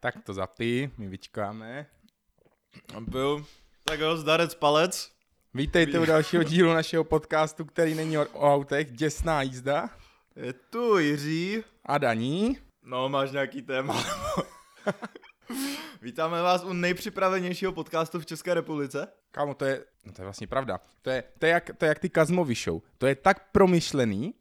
Tak to zapí, my vyčkáme. Byl. Tak jo, zdarec palec. Vítejte u dalšího dílu našeho podcastu, který není o, o autech, děsná jízda. Je tu Jiří. A Daní. No, máš nějaký téma. Vítáme vás u nejpřipravenějšího podcastu v České republice. Kámo, to je, no to je vlastně pravda. To je, to je, jak, to je jak ty Kazmovy show. To je tak promyšlený,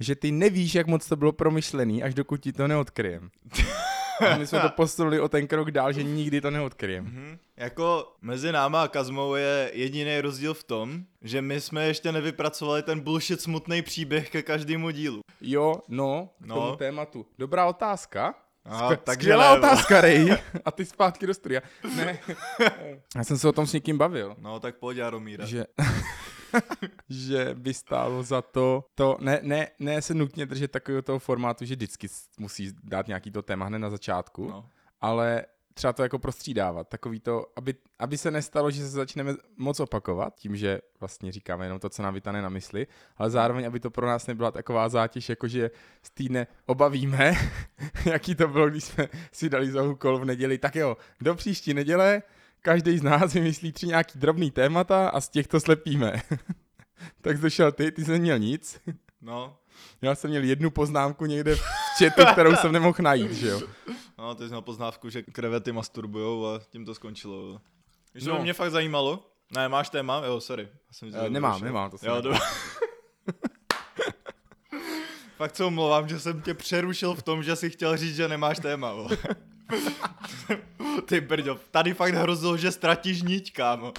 že ty nevíš, jak moc to bylo promyšlený, až dokud ti to neodkryjem. A my jsme to posunuli o ten krok dál, že nikdy to neodkryjem. Mhm. Jako mezi náma a Kazmou je jediný rozdíl v tom, že my jsme ještě nevypracovali ten bullshit smutný příběh ke každému dílu. Jo, no, k No. tomu tématu. Dobrá otázka. Aha, takže Skvělá ne, otázka, Rej. A ty zpátky do studia. Ne. Já jsem se o tom s někým bavil. No, tak pojď, Jaromíre. Že, že by stálo za to, to ne, ne, ne se nutně držet takového toho formátu, že vždycky musí dát nějaký to téma hned na začátku, No. ale třeba to jako prostřídávat, takový to, aby, aby se nestalo, že se začneme moc opakovat, tím, že vlastně říkáme jenom to, co nám vytane na mysli, ale zároveň, aby to pro nás nebyla taková zátěž, jako že z týdne obavíme, jaký to bylo, když jsme si dali za úkol v neděli, tak jo, do příští neděle každý z nás vymyslí tři nějaký drobný témata a z těch to slepíme. tak došel ty, ty jsi neměl nic. No, Já jsem měl jednu poznámku někde v chatu, kterou jsem nemohl najít, že jo. no, ty jsi měl poznávku, že krevety masturbujou a tím to skončilo. Když No. mě fakt zajímalo. Ne, máš téma? Jo, sorry. Já jsem Eh, nemám, nemám, to jsem Jo. Fakt se omlouvám, že jsem tě přerušil v tom, že jsi chtěl říct, že nemáš téma. Ty brďo, tady fakt hrozilo, že ztratíš niť, kámo.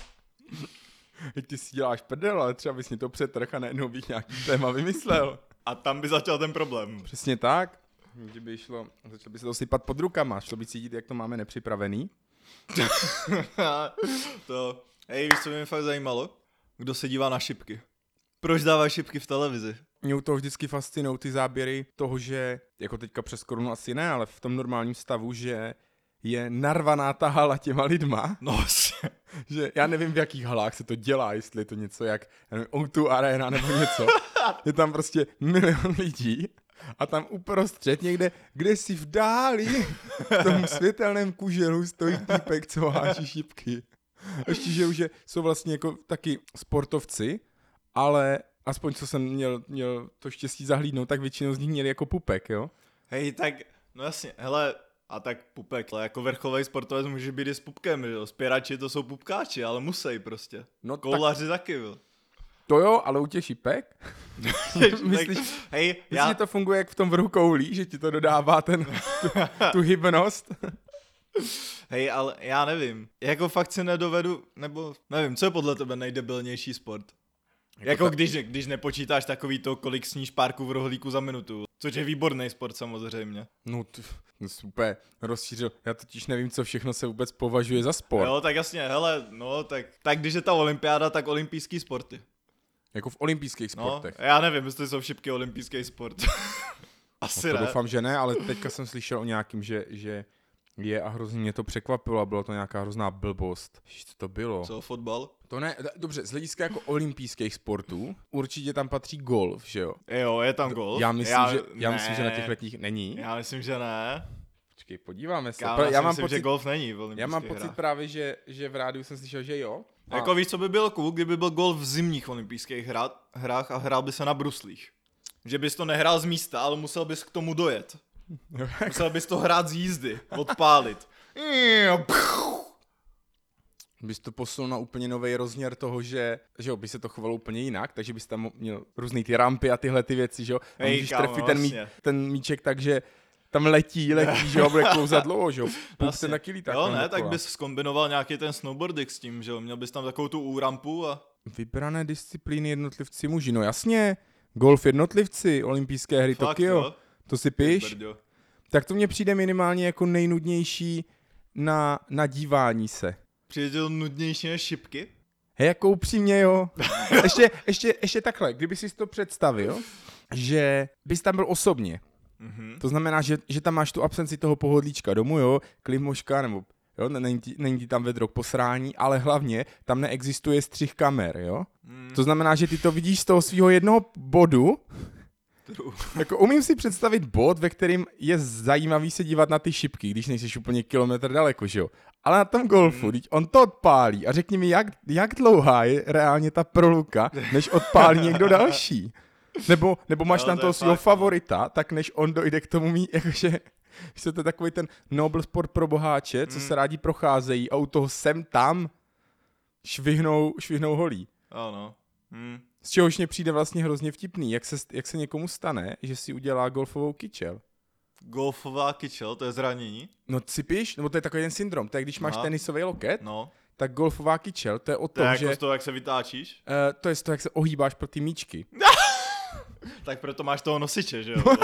Teď ty si děláš prdel, ale třeba bys mi to přetrh a najednou bych nějaký téma vymyslel. A tam by začal ten problém. Přesně tak. Kdyby šlo, začalo by se to sypat pod rukama, šlo by cítit, jak to máme nepřipravený. to, hej, víš, co by mě fakt zajímalo? Kdo se dívá na šipky? Proč dává šipky v televizi? Mě u toho vždycky fascinují ty záběry toho, že, jako teďka přes korunu asi ne, ale v tom normálním stavu, že je narvaná ta hala těma lidma, No, že já nevím, v jakých halách se to dělá, jestli je to něco jak já nevím, O2 Arena nebo něco. Je tam prostě milion lidí a tam uprostřed někde, kde si v dáli, v tom světelném kuželu stojí týpek, co háží šipky. Ještě, že už je, jsou vlastně jako taky sportovci, ale aspoň co jsem měl, měl to štěstí zahlídnout, tak většinou z nich měli jako pupek, jo? Hej, tak, no jasně, hele, a tak pupek, ale jako vrcholový sportovec může být i s pupkem, že jo? Spěrači to jsou pupkáči, ale musí prostě. No tak, Koulaři taky, jo. to jo, ale u těch šipek? Myslíš, tak, hej, Myslíš, já, že to funguje jak v tom vrhu koulí, že ti to dodává ten, tu, tu hybnost? hej, ale já nevím. Jako fakt si nedovedu, nebo nevím, co je podle tebe nejdebilnější sport? Jako, jako ta- když, když nepočítáš takový to, kolik sníš párku v rohlíku za minutu. Což je výborný sport samozřejmě. No, t- no super, rozšířil. Já totiž nevím, co všechno se vůbec považuje za sport. Jo, tak jasně, hele, no, tak, tak když je ta olympiáda, tak olympijský sporty. Jako v olympijských No, sportech. já nevím, jestli jsou šipky olympijský sport. Asi No, to ne. doufám, že ne, ale teďka jsem slyšel o nějakým, že, že je a hrozně mě to překvapilo a bylo to nějaká hrozná blbost. Co to bylo? Co, fotbal? To ne, dobře, z hlediska jako olympijských sportů, určitě tam patří golf, že jo? Jo, je tam golf. Já myslím, já, že, já ne. myslím, že na těch letních není. Já myslím, že ne. Počkej, podíváme se. Kámo, já, já mám myslím, pocit, že golf není v olympijských já mám pocit hrách. právě, že, že v rádiu jsem slyšel, že jo. A- Jako víš, co by bylo cool, kdyby byl golf v zimních olympijských hrách a hrál by se na bruslích. Že bys to nehrál z místa, ale musel bys k tomu dojet. Musel bys to hrát z jízdy, odpálit. bys to posunul na úplně nový rozměr toho, že, že jo, by se to chovalo úplně jinak, takže bys tam měl různý ty rampy a tyhle ty věci, že jo. A můžeš kámo, trefit ten, mí, vlastně. ten míček tak, že tam letí, letí, že jo, bude klouzat dlouho, že jo. Puk ten taky lítá. Jo, ne, tak bys zkombinoval nějaký ten snowboarding s tím, že jo. Měl bys tam takovou tu úrampu a... Vybrané disciplíny jednotlivci muži, no jasně. Golf jednotlivci, olympijské hry Fakt, Tokio, jo. To si píš? Tak to mně přijde minimálně jako nejnudnější na, na dívání se. Přijde to nudnější než šipky? Hej, jako upřímně, jo. ještě, ještě, ještě takhle, kdyby si to představil, že bys tam byl osobně. Mhm. To znamená, že, že tam máš tu absenci toho pohodlíčka domů, jo, klimoška, nebo jo, ne- není ti, není ti tam vedro k posrání, ale hlavně tam neexistuje střih kamer, jo. Mm. To znamená, že ty to vidíš z toho svého jednoho bodu Jako umím si představit bod, ve kterým je zajímavý se dívat na ty šipky, když nejsi úplně kilometr daleko, že jo? Ale na tom golfu, hmm. on to odpálí a řekni mi, jak, jak dlouhá je reálně ta proluka, než odpálí někdo další. Nebo, nebo máš Jo, tam to toho svého no. favorita, tak než on dojde k tomu mít, jakože, že to je takový ten noble sport pro boháče, co Hmm. se rádi procházejí a u toho sem tam švihnou, švihnou holí. Ano. Hm. Z čehož mě přijde vlastně hrozně vtipný, jak se, jak se někomu stane, že si udělá golfovou kyčel. Golfová kyčel, to je zranění. No sypíš, nebo to je takový ten syndrom, to je když máš Aha. tenisový loket, No. tak golfová kyčel, to je o To je tom, jako že z toho, jak se vytáčíš. uh, to je z toho, jak se ohýbáš pro ty míčky. Tak proto máš toho nosiče, že jo?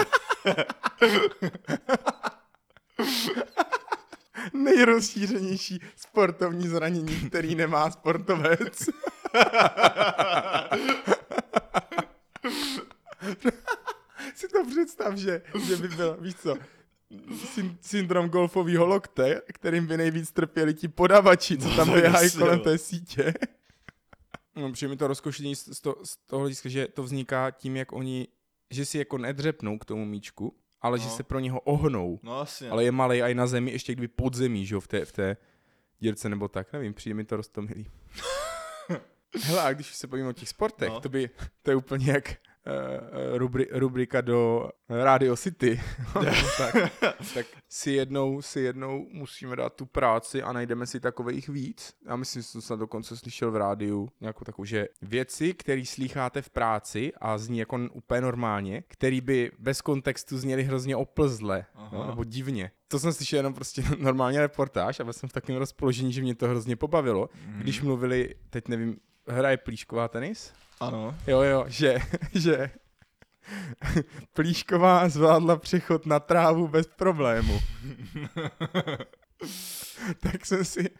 Nejrozšířenější sportovní zranění, který nemá sportovec. si to představ, že, že by byl, víš co, syn, syndrom golfového lokte, kterým by nejvíc trpěli ti podavači, co tam No, běhají kolem jo. té sítě. No, přijde mi to rozkošení z, z, to, z toho hlediska, že to vzniká tím, jak oni, že si jako nedřepnou k tomu míčku, ale že No. se pro něho ohnou. No asi. Ale je malý i na zemi, ještě kdyby pod zemí, že jo, v té, v té dírce nebo tak, nevím, přijde mi to rostomilý. Hele, a když se bavíme o těch sportech, No. to by, to je úplně jak rubri, rubrika do Radio City. tak, tak si jednou, si jednou musíme dát tu práci a najdeme si takových víc. Já myslím, že jsem snad dokonce slyšel v rádiu nějakou takovou, že věci, které slýcháte v práci a zní jako úplně normálně, který by bez kontextu zněly hrozně oplzle, no, nebo divně. To jsem slyšel jenom prostě normálně reportáž a byl jsem v takovém rozpoložení, že mě to hrozně pobavilo, Mhm. když mluvili, teď nevím, hraje Plíšková tenis? Ano. Jo, jo, že, že Plíšková zvládla přechod na trávu bez problému. tak jsem si,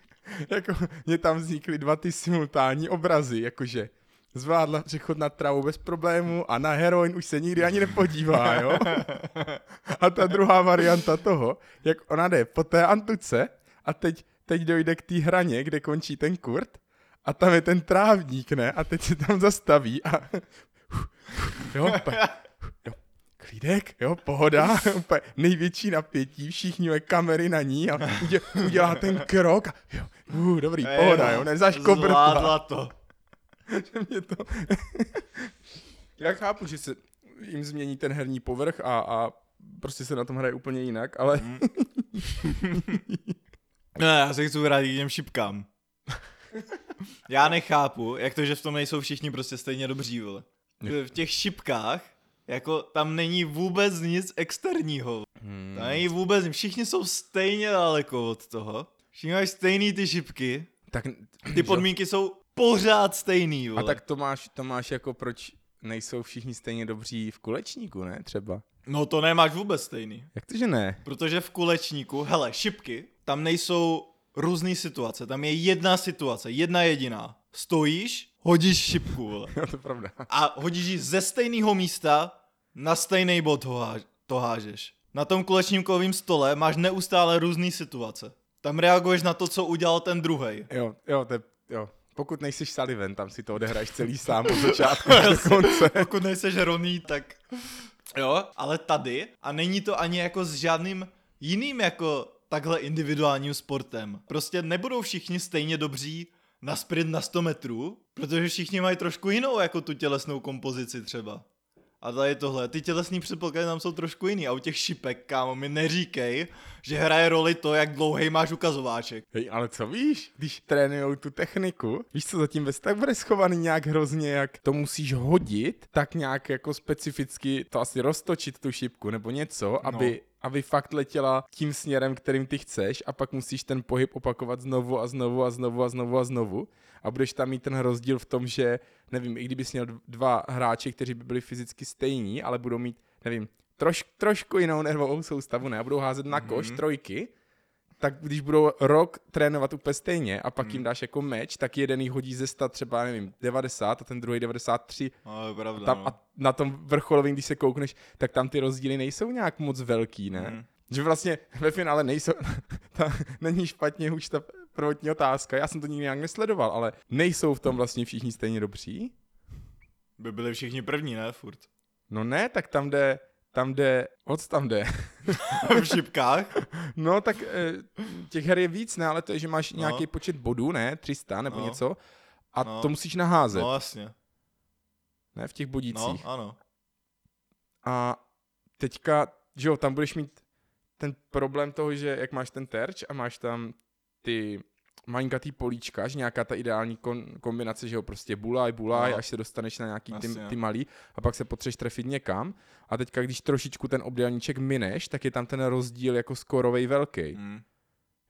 jako, mě tam vznikly dva ty simultánní obrazy, jakože zvládla přechod na trávu bez problému a na heroin už se nikdy ani nepodívá, jo? A ta druhá varianta toho, jak ona jde po té antuce a teď, teď dojde k té hraně, kde končí ten kurt a tam je ten trávník, ne? A teď se tam zastaví a jo, úplně, jo, klídek, jo, pohoda, úplně největší napětí, všichni mají kamery na ní a udě, udělá ten krok a jo, uh, dobrý, pohoda, jo, nezaškobrtla. Zvládla to. že mě to... Já chápu, že se jim změní ten herní povrch a, a prostě se na tom hraje úplně jinak, ale Mm. Ne, já se chci vrátit k těm šipkám. Já nechápu, jak to, že v tom nejsou všichni prostě stejně dobří, vole. V těch šipkách, jako tam není vůbec nic externího. Hmm. Tam není vůbec, všichni jsou stejně daleko od toho. Všichni mají stejný ty šipky. tak, Ty podmínky jsou pořád stejný, vole. a tak to máš, to máš jako proč nejsou všichni stejně dobří v kulečníku, ne? Třeba. No to nemáš vůbec stejný. Jak to, že ne? Protože v kulečníku, hele, šipky, tam nejsou různé situace, tam je jedna situace, jedna jediná. Stojíš, hodíš šipku, vole. Jo, to je pravda. A hodíš ji ze stejného místa na stejný bod ho háž, to hážeš. Na tom kulečníkovém stole máš neustále různé situace. Tam reaguješ na to, co udělal ten druhý. Jo, jo, to je, jo. Pokud nejsi Sullivan, tam si to odehraješ celý sám od začátku do konce. Pokud nejseš Roný, tak... Jo, ale tady, a není to ani jako s žádným jiným jako takhle individuálním sportem. Prostě nebudou všichni stejně dobří na sprint na 100 metrů, protože všichni mají trošku jinou jako tu tělesnou kompozici třeba. A tady tohle, ty tělesní předpoklady tam jsou trošku jiný. A u těch šipek, kámo, mi neříkej, že hraje roli to, jak dlouhý máš ukazováček. Hej, ale co víš, když trénujou tu techniku, víš co zatím bez tak bude schovaný nějak hrozně, jak to musíš hodit, tak nějak jako specificky to asi roztočit tu šipku nebo něco, no. Aby, fakt letěla tím směrem, kterým ty chceš a pak musíš ten pohyb opakovat znovu a znovu a znovu a znovu a znovu a budeš tam mít ten rozdíl v tom, že nevím, i kdybys měl dva hráče, kteří by byli fyzicky stejní, ale budou mít, nevím, troš, trošku jinou nervovou soustavu, ne, a budou házet na koš Mhm. trojky, tak když budou rok trénovat úplně stejně a pak jim dáš jako meč, tak jeden jich hodí ze 100 třeba, nevím, 90 a ten druhý 93 No, je pravda, tam, no. a na tom vrcholovém, když se koukneš, tak tam ty rozdíly nejsou nějak moc velký, ne? Mhm. Že vlastně ve finále nejsou, ta, není špatně už ta prvotní otázka, já jsem to nikdy nějak nesledoval, ale nejsou v tom vlastně všichni stejně dobří? By byli všichni první, ne, furt. No ne, tak tam jde, tam jde, moc tam jde. v šipkách. No tak eh, těch her je víc, ne, ale to je, že máš No. nějaký počet bodů, ne, 300 nebo No. něco, a No. to musíš naházet, No jasně. ne, v těch No, bodících. ano. A teďka, že jo, tam budeš mít ten problém toho, že jak máš ten terč a máš tam ty malinkatý políčka, že nějaká ta ideální kon, kombinace, že jo, prostě bulaj, bulaj, No. až se dostaneš na nějaký ty, ty malý a pak se potřeš trefit někam a teďka, když trošičku ten obdélníček mineš, tak je tam ten rozdíl jako skorovej velký. Mm.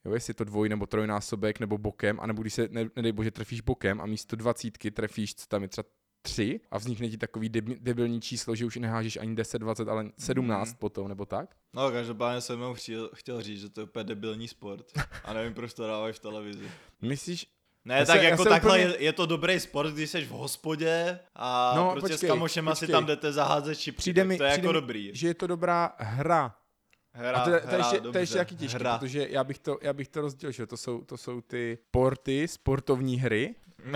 Jo, jestli je to dvoj nebo trojnásobek nebo bokem, anebo když se, ne, nedej bože, trefíš bokem a místo dvacítky trefíš, co tam je třeba tři a vznikne ti takový debi- debilní číslo, že už nehážeš ani 10, 20, ale 17 Mhm. potom, nebo tak? No, každopádně jsem mnou chtěl, chtěl říct, že to je úplně debilní sport. A nevím, proč to dávají v televizi. Myslíš, Ne, Já tak se- jako takhle úplně- je, je, to dobrý sport, když jsi v hospodě a No, prostě počkej, s kamošema si počkej. tam jdete zaházet šipky. přijde mi, to je přijde jako mi dobrý. že je to dobrá hra. Hra, a to, je- to, hra, ještě, dobře, to je ještě jaký těžký, hra. protože já bych to, já bych to rozdělil, že to jsou, to jsou ty porty, sportovní hry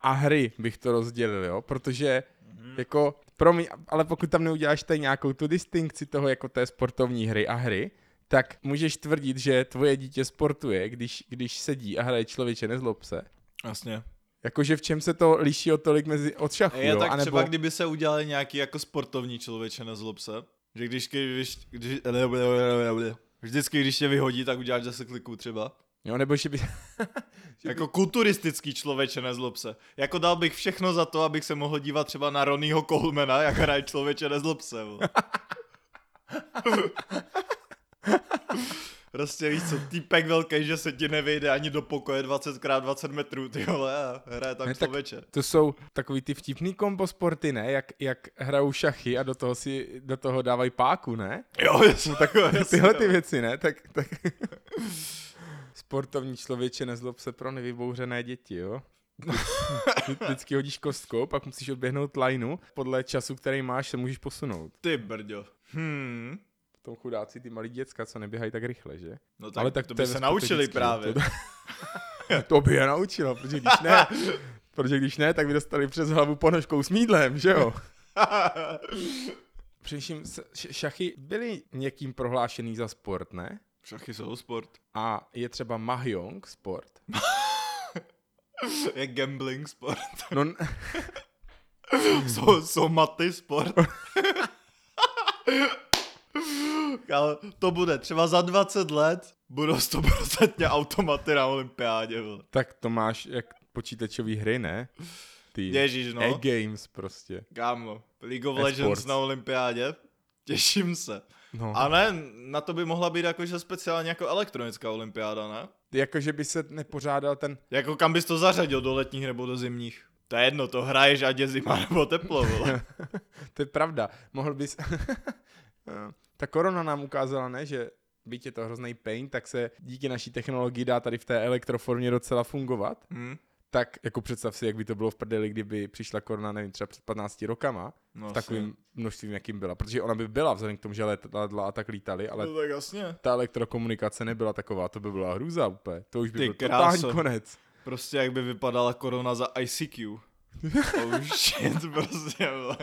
a hry bych to rozdělil, jo, protože Mhm. jako, promiň, ale pokud tam neuděláš tady nějakou tu distinkci toho jako té sportovní hry a hry, tak můžeš tvrdit, že tvoje dítě sportuje, když, když sedí a hraje člověče, nezlob se. Jasně. Jakože v čem se to liší od tolik mezi od šachu, Je jo? tak Anebo, třeba, kdyby se udělali nějaký jako sportovní člověče, nezlob se. Že když, když, když, vždycky, když tě vyhodí, tak uděláš 10 kliků třeba. Jo, nebo že by... Jako kulturistický člověče, nezlob se. Jako dal bych všechno za to, abych se mohl dívat třeba na Ronnieho Colemana, jak hraje člověče, nezlob se. Prostě víš co, týpek velký, že se ti nevejde ani do pokoje 20x20 metrů, ty vole, a hraje tam Ne, tak- člověče. To jsou takový ty vtipný kombo sporty, ne? Jak, jak hrajou šachy a do toho si do toho dávají páku, ne? Jo, jasně, takové, Tyhle ty věci, ne? Tak, tak... Sportovní člověče nezlob se pro nevybouřené děti, jo? Vždy- Vždycky hodíš kostkou, pak musíš odběhnout lineu. Podle času, který máš, se můžeš posunout. Ty brďo. Hmm. Tom chudáci ty malí děcka, co neběhají tak rychle, že? No tak, Ale tak to by se naučili právě. To, to by je naučilo, protože když ne, protože když ne, tak by dostali přes hlavu ponožkou s mídlem, že jo? Především šachy byly někým prohlášený za sport, ne? Šachy jsou sport. A je třeba mahjong sport. Je gambling sport. No, n- jsou, jsou maty sport. Ale to bude třeba za 20 let budou 100% automaty na olympiádě. vole. tak to máš jak počítačové hry, ne? Ty Ježíš, no. e-games prostě. Kámo, League of E-sports. Legends na olympiádě. Těším se. No. A ne, na to by mohla být jakože speciálně jako elektronická olympiáda, ne? Jakože by se nepořádal ten Jako kam bys to zařadil, do letních nebo do zimních? To je jedno, to hraješ, ať je zima nebo teplo, vole. to je pravda. Mohl bys... Ta korona nám ukázala, ne, že byť je to hrozný pain, tak se díky naší technologii dá tady v té elektroformě docela fungovat. Hm? Tak jako představ si, jak by to bylo v prdeli, kdyby přišla korona, nevím, třeba před 15 rokama, No, v takovým množstvím, jakým byla. Protože ona by byla, vzhledem k tomu, že letadla a tak lítali, ale No tak jasně. ta elektrokomunikace nebyla taková, to by byla hrůza úplně. To už by Ty byl totální konec. Prostě jak by vypadala korona za ICQ. oh shit, prostě,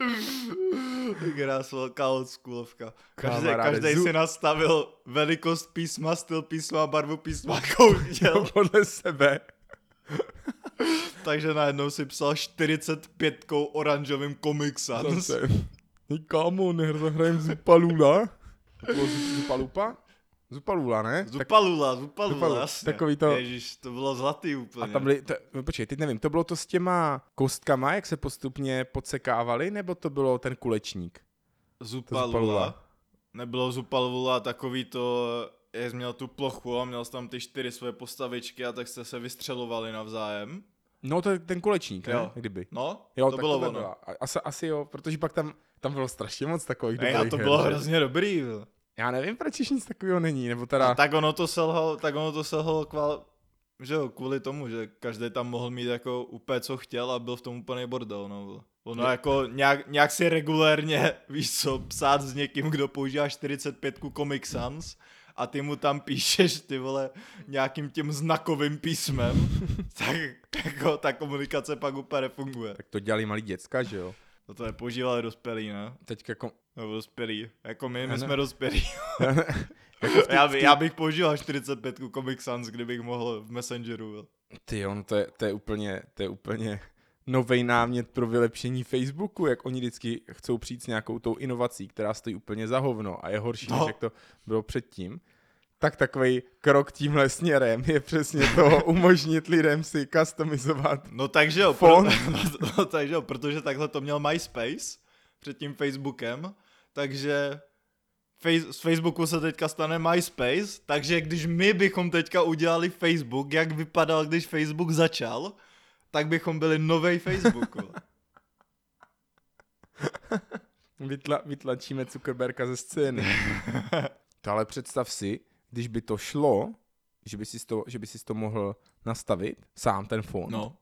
vole. Krás velká oldschoolovka. Každý, každý zu- si nastavil velikost písma, styl písma, barvu písma, jakou chtěl. Podle sebe. Takže najednou si psal 45 oranžovým. Zase. Hej kámo, nehr zahrajem Zupalula. To bylo Zupalula, ne? Tak, Zupalula, Zupalula, Zupalula, jasně. takový to- Ježíš, to bylo zlatý úplně. a tam byly, to, no, počkej, teď nevím, to bylo to s těma kostkama, jak se postupně podsekávali, nebo to bylo ten kulečník? Zupalula. Zupalula. Nebylo Zupalula takový to, jak jsi měl tu plochu a měl jsi tam ty čtyři své postavičky a tak jste se vystřelovali navzájem. No to je ten kulečník, ne? Jo. Kdyby. No, Jo, to tak bylo to ono. Asi, asi jo, protože pak tam, tam bylo strašně moc takových Ej, a to bylo hrozně dobrý. Já nevím, proč již nic takového není, nebo teda... A tak ono to selhalo, tak ono to selhalo kval, že jo, kvůli tomu, že každý tam mohl mít jako úplně co chtěl a byl v tom úplný bordel, no. Ono jako nějak, nějak si regulérně, víš co, psát s někým, kdo používá 45 Comic Sans a ty mu tam píšeš, ty vole, nějakým tím znakovým písmem, tak jako ta komunikace pak úplně nefunguje. Tak to dělali malí děcka, že jo? To to nepoužívali dospělí, ne? Teď jako... Nebo dospělí. Jako my, my Ano. jsme dospělí. jako já, by, já bych používal 45 Comic Sans, kdybych mohl v Messengeru. Ty jo, no to je, to je úplně, to je úplně nový námět pro vylepšení Facebooku, jak oni vždycky chcou přijít s nějakou tou inovací, která stojí úplně za hovno a je horší, no. No. než jak to bylo předtím. Tak takový krok tímhle směrem je přesně to umožnit lidem si customizovat. No takže jo. Pro, no, no, takže jo, protože takhle to měl MySpace před tím Facebookem, takže face, z Facebooku se teďka stane MySpace, takže když my bychom teďka udělali Facebook, jak vypadal, když Facebook začal, tak bychom byli novej Facebook. Vytla, vytlačíme Zuckerberga ze scény. to ale představ si, když by to šlo, že by si to, že by si to mohl nastavit, sám ten fond, no.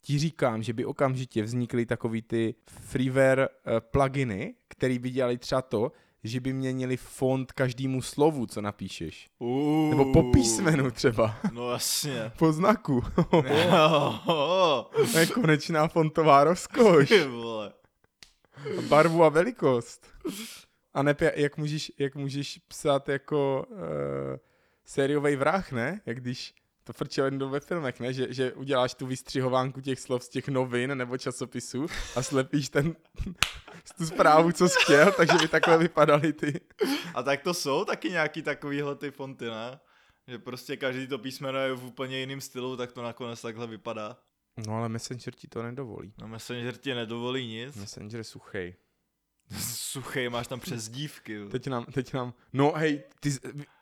ti říkám, že by okamžitě vznikly takový ty freeware uh, pluginy, který by dělali třeba to, že by měnili font každému slovu, co napíšeš. Uh, Nebo po písmenu třeba. No jasně. Po znaku. To je konečná fontová rozkoš. Barvu a velikost. A ne, jak můžeš, jak můžeš psát jako uh, sériový vrah, ne? Jak když to frčelo jednou ve filmech, ne? Že, že uděláš tu vystřihovánku těch slov z těch novin nebo časopisů a slepíš ten, tu zprávu, co jsi chtěl, takže by takhle vypadaly ty. A tak to jsou taky nějaký takovýhle ty fonty, ne? Že prostě každý to písmeno je v úplně jiném stylu, tak to nakonec takhle vypadá. No ale Messenger ti to nedovolí. No Messenger ti nedovolí nic. Messenger je suchej. Suchej, máš tam přezdívky. jo. Teď nám, teď nám, no hej, ty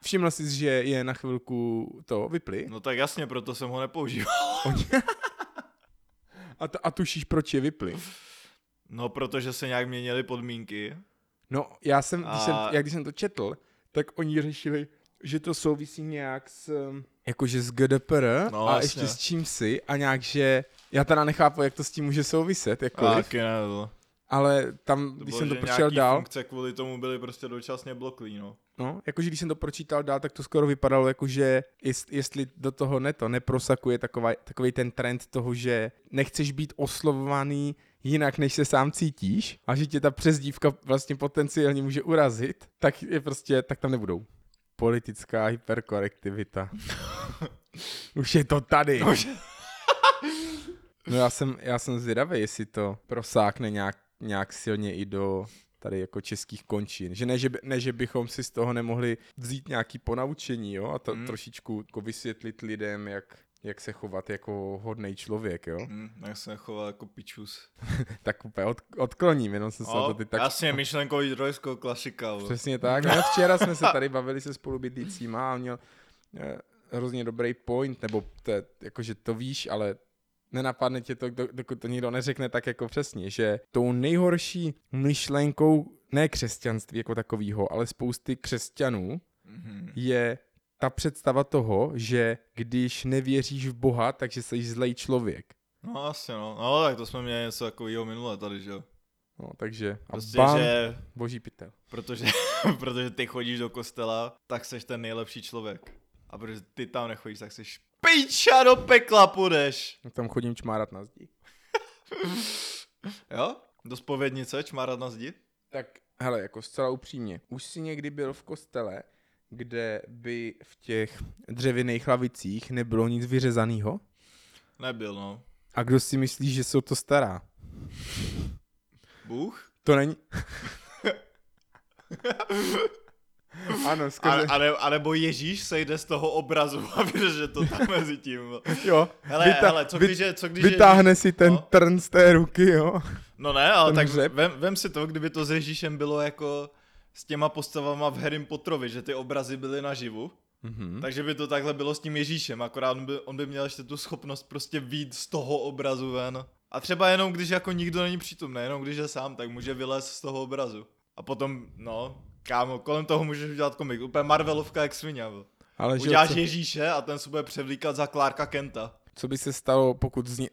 všiml jsi, že je na chvilku to vypli? No tak jasně, proto jsem ho nepoužíval. A, to, a tušíš, proč je vypli? No protože se nějak měnily podmínky. No, já jsem, když, A- jsem, já když jsem to četl, tak oni řešili, že to souvisí nějak s, jakože s GDPR No, a jasně. ještě s čím si a nějak, že já teda nechápu, jak to s tím může souviset, jakkoliv, Taky ne, to. Ale tam, To když bylo, jsem to pročítal dál, funkce kvůli tomu byly prostě dočasně bloklí, no. no, jakože když jsem to pročítal dál, tak to skoro vypadalo, jakože jest, jestli do toho neto neprosakuje taková, takový ten trend toho, že nechceš být oslovovaný jinak, než se sám cítíš a že tě ta přezdívka vlastně potenciálně může urazit, tak je prostě, tak tam nebudou. Politická hyperkorektivita. Už je to tady. No já jsem, já jsem zvědavý, jestli to prosákne nějak, nějak silně i do tady jako českých končin. Že ne, že, by, ne, že bychom si z toho nemohli vzít nějaký ponaučení, jo, a to Mm. trošičku jako vysvětlit lidem, jak, jak se chovat jako hodný člověk, jo. Hm, jak se choval jako pičus. Tak úplně od, odkloním, jenom jsem se No, to ty tak... jasně, myšlenkový trojsko, klasika. vole. Přesně tak. No, včera jsme se tady bavili se spolubydlícíma a měl eh, hrozně dobrý point, nebo to, je- jakože to víš, ale nenapadne tě to, do- dokud to nikdo neřekne tak jako přesně, že tou nejhorší myšlenkou ne křesťanství jako takového, ale spousty křesťanů Mhm. je ta představa toho, že když nevěříš v Boha, takže jsi zlej člověk. No asi no. No tak to jsme měli něco takového minule tady, že jo. No, takže a Prostě, bam, že boží pytel. protože, protože ty chodíš do kostela, tak seš ten nejlepší člověk. A protože ty tam nechodíš, tak seš píča do pekla půjdeš. Tam chodím čmárat na zdi. Jo? Do spovědnice, čmárat na zdi? Tak hele, jako zcela upřímně, už jsi někdy byl v kostele, kde by v těch dřevěných lavicích nebylo nic vyřezaného? Nebyl, no. A kdo si myslí, že jsou to stará? Bůh? To není... ano, skrze... a, ne, a nebo Ježíš sejde z toho obrazu a vyřeže to tam mezi tím. jo, Hele, vyta- hele, co když, je, co když je vytáhne si ten no. trn z té ruky, jo? No ne, ale ten tak vem, vem si to, kdyby to s Ježíšem bylo jako s těma postavama v Harry Potterovi, že ty obrazy byly naživu, Mhm. takže by to takhle bylo s tím Ježíšem, akorát on by, on by měl ještě tu schopnost prostě výjít z toho obrazu ven. A třeba jenom když jako nikdo není přítomný, jenom když je sám, tak může vylézt z toho obrazu. A potom, no, kámo, kolem toho můžeš udělat komik, úplně Marvelovka jak svině. Ale že, Uděláš co, Ježíše a ten se bude převlíkat za Clarka Kenta. co by se stalo, pokud z ně,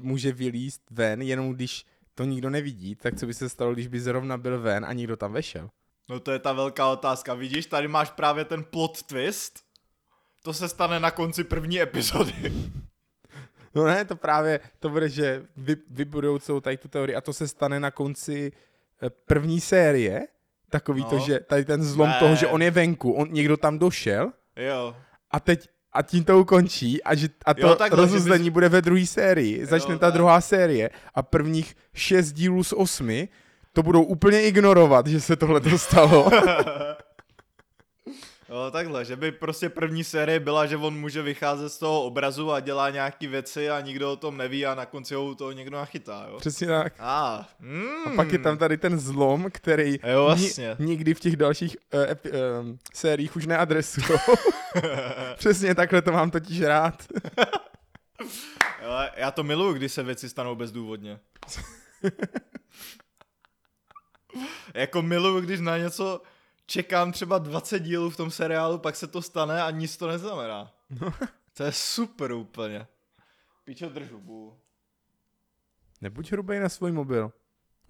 může vylíst ven, jenom když to nikdo nevidí, tak co by se stalo, když by zrovna byl ven a nikdo tam vešel? No to je ta velká otázka. Vidíš, tady máš právě ten plot twist. To se stane na konci první epizody. No ne, to právě, to bude, že vy, vybudou celou tady tu teorii a to se stane na konci eh, první série. Takový No. to, že tady ten zlom Ne. toho, že on je venku, on někdo tam došel Jo. a teď a tím to ukončí a, že, a to Jo, rozuzlení bys- bude ve druhé sérii. Začne ta tak. druhá série a prvních šest dílů z osmi to budou úplně ignorovat, že se tohle to Jo, takhle, že by prostě první série byla, že on může vycházet z toho obrazu a dělá nějaký věci a nikdo o tom neví a na konci ho toho někdo nachytá, jo? Přesně tak. A, mm, A pak je tam tady ten zlom, který Jo, vlastně. nikdy v těch dalších uh, epi, uh, sériích už neadresují. Přesně takhle to mám totiž rád. Jo, já to miluju, když se věci stanou bezdůvodně. jako miluju, když na něco čekám třeba 20 dílů v tom seriálu, pak se to stane a nic to neznamená. to je super úplně. Pičo, drž hubu. Nebuď hrubej na svůj mobil.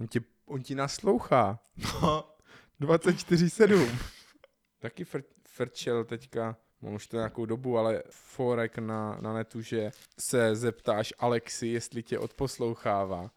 On ti, on ti naslouchá. No, 24-7. Taky fr, frčel teďka, mám už to nějakou dobu, ale forek na, na netu, že se zeptáš Alexi, jestli tě odposlouchává.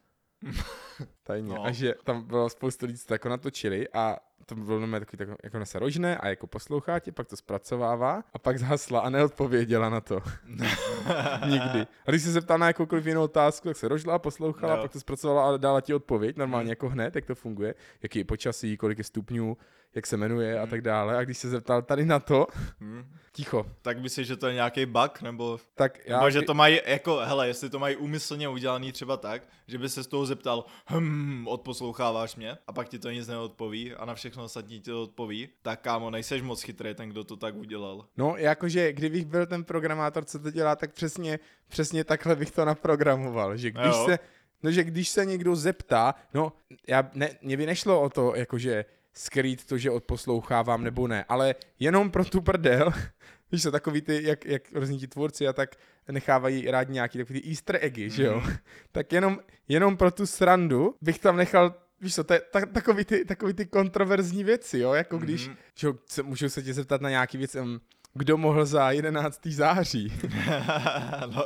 Tajně. No. No. A že tam bylo spoustu lidí, co to jako natočili a to bylo normálně takový, tak, jako ona se rožne a jako poslouchá tě, pak to zpracovává a pak zhasla a neodpověděla na to. Nikdy. A když se zeptal na jakoukoliv jinou otázku, tak se rožla, poslouchala, Jo. pak to zpracovala a dala ti odpověď, normálně jako hned, jak to funguje, jaký je počasí, kolik je stupňů, jak se jmenuje a tak dále. A když se zeptal tady na to, hm. ticho. tak myslíš, že to je nějaký bug, nebo Tak já, Nebo že to mají, jako, hele, jestli to mají úmyslně udělaný třeba tak, že by se z toho zeptal, hm, odposloucháváš mě? A pak ti to nic neodpoví a na všechno ostatní ti to odpoví, tak kámo, nejseš moc chytrý ten, kdo to tak udělal. No, jakože kdybych byl ten programátor, co to dělá, tak přesně, přesně takhle bych to naprogramoval, že když Jo. se, no, že když se někdo zeptá, no, já, ne, mě by nešlo o to, jakože skrýt to, že odposlouchávám nebo ne, ale jenom pro tu prdel, víš co, takový ty, jak, jak různí ti tvůrci a tak nechávají rádi nějaký takový ty easter eggy, že jo, Mhm. tak jenom, jenom pro tu srandu bych tam nechal Víš co, to je ta, takový, ty, takový ty kontroverzní věci, jo, jako když, Mhm. že jo, se, můžu se tě zeptat na nějaký věc, um, kdo mohl za 11. září, no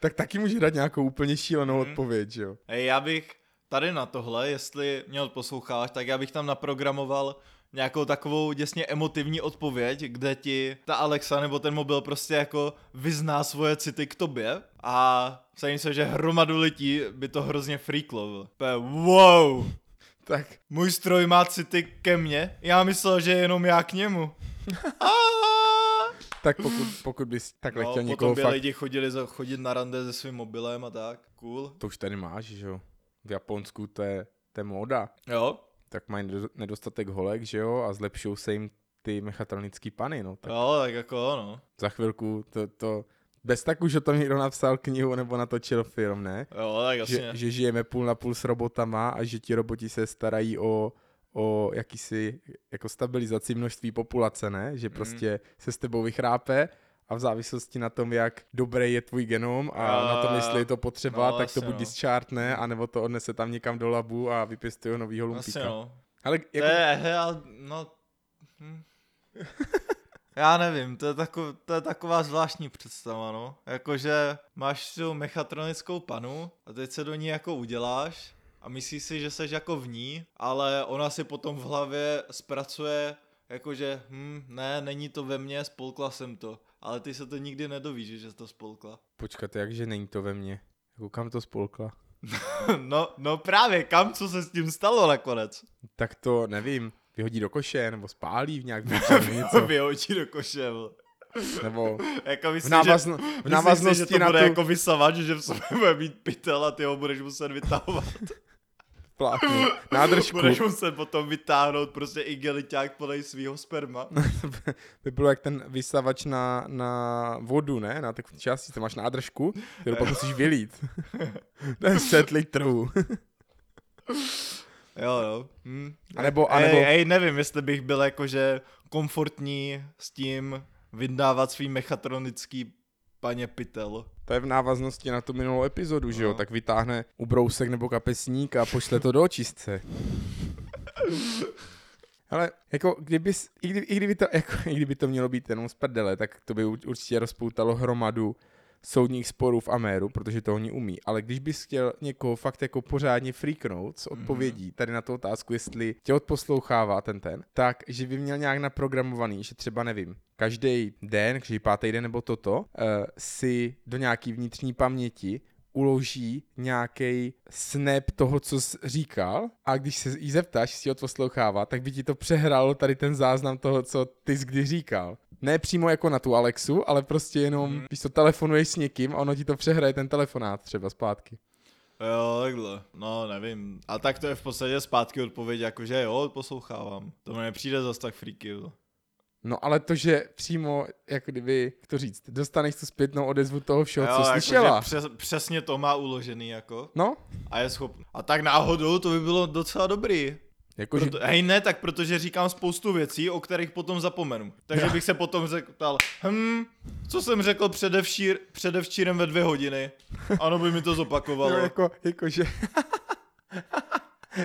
tak taky může dát nějakou úplně šílenou Mhm. odpověď, že jo. Já bych tady na tohle, jestli mě odposloucháš, tak já bych tam naprogramoval nějakou takovou děsně emotivní odpověď, kde ti ta Alexa nebo ten mobil prostě jako vyzná svoje city k tobě a myslím se, že hromadu lidí by to hrozně freaklo. To je wow, Tak můj stroj má city ke mně, já myslel, že jenom já k němu. Tak pokud, pokud bys takhle no, chtěl potom někoho by fakt, lidi chodili za, chodit na rande se svým mobilem a tak. Cool. to už tady máš, že jo. V Japonsku to je, to je móda. Jo, Tak mají nedo- nedostatek holek, že jo, a zlepšou se jim ty mechatronické pany, no. Tak jo, tak jako no. za chvilku to, to, bez tak už o tom někdo napsal knihu nebo natočil film, ne? Jo, tak jasně. Že, že žijeme půl na půl s robotama a že ti roboti se starají o, o jakýsi jako stabilizaci množství populace, ne? Že prostě se s tebou vychrápe a v závislosti na tom, jak dobrý je tvůj genom a A- na tom, jestli je to potřeba, no, tak to buď no. dischartne, anebo to odnese tam někam do labu a vypěstuje novýho Asi lumpíka. no. Ale To jako, je, já, no... hm. Já nevím, to je, tako, to je taková zvláštní představa, no. Jakože máš tu mechatronickou panu a teď se do ní jako uděláš a myslíš si, že seš jako v ní, ale ona si potom v hlavě zpracuje jakože, hm, ne, není to ve mně, spolkla jsem to. Ale ty se to nikdy nedovíš, že to spolkla. počkat, jakže není to ve mně. Jako kam to spolkla? no, no právě, kam, co se s tím stalo nakonec? Tak to nevím, vyhodí do koše, nebo spálí v nějak něco, Vyhočí do koše, nebo Jako v, myslím, návazno, v návaznosti že to na bude tu jako vysavač, že v sobě bude mít pytel a ty ho budeš muset vytahovat. Plátnu, nádržku. budeš muset potom vytáhnout prostě igeliťák podle svýho sperma. by bylo jak ten vysavač na, na vodu, ne? Na takovou části, to máš nádržku, kterou pak musíš vylít. to je 100 litrů. Jo, jo. Hm. A nebo- a Ej, nebo- ej, nevím, jestli bych byl jakože komfortní s tím vydávat svý mechatronický paně pytel. To je v návaznosti na tu minulou epizodu, že jo? No. Tak vytáhne ubrousek nebo kapesník a pošle to do očistce. Ale jako kdyby, i, kdyby, i, kdyby to, jako, i kdyby to mělo být jenom z prdele, tak to by určitě rozpoutalo hromadu soudních sporů v Améru, protože to oni umí. Ale když bys chtěl někoho fakt jako pořádně freaknout s odpovědí tady na tu otázku, jestli tě odposlouchává ten ten, tak že by měl nějak naprogramovaný, že třeba nevím, každý den, každý pátý den nebo toto, uh, si do nějaký vnitřní paměti uloží nějaký snap toho, co jsi říkal a když se jí zeptáš, jestli ho poslouchává, tak by ti to přehralo tady ten záznam toho, co ty jsi kdy říkal. Ne přímo jako na tu Alexu, ale prostě jenom, mm. když to telefonuješ s někým a ono ti to přehraje ten telefonát třeba zpátky. Jo, takhle. No, nevím. A tak to je v podstatě zpátky odpověď, jakože jo, poslouchávám. To mi nepřijde zase tak freaky. Jo. No ale to, že přímo, jako kdyby, jak to říct, dostaneš tu zpětnou odezvu toho všeho, jo, co jako, slyšela. Přes, přesně to má uložený, jako. No. A je schopný. A tak náhodou to by bylo docela dobrý. Jako, Proto, že... Hej ne, tak protože říkám spoustu věcí, o kterých potom zapomenu. Takže bych se potom řekl, hm, co jsem řekl předevšír, předevčírem ve dvě hodiny. Ano, by mi to zopakovalo. Jo, jako, jako že...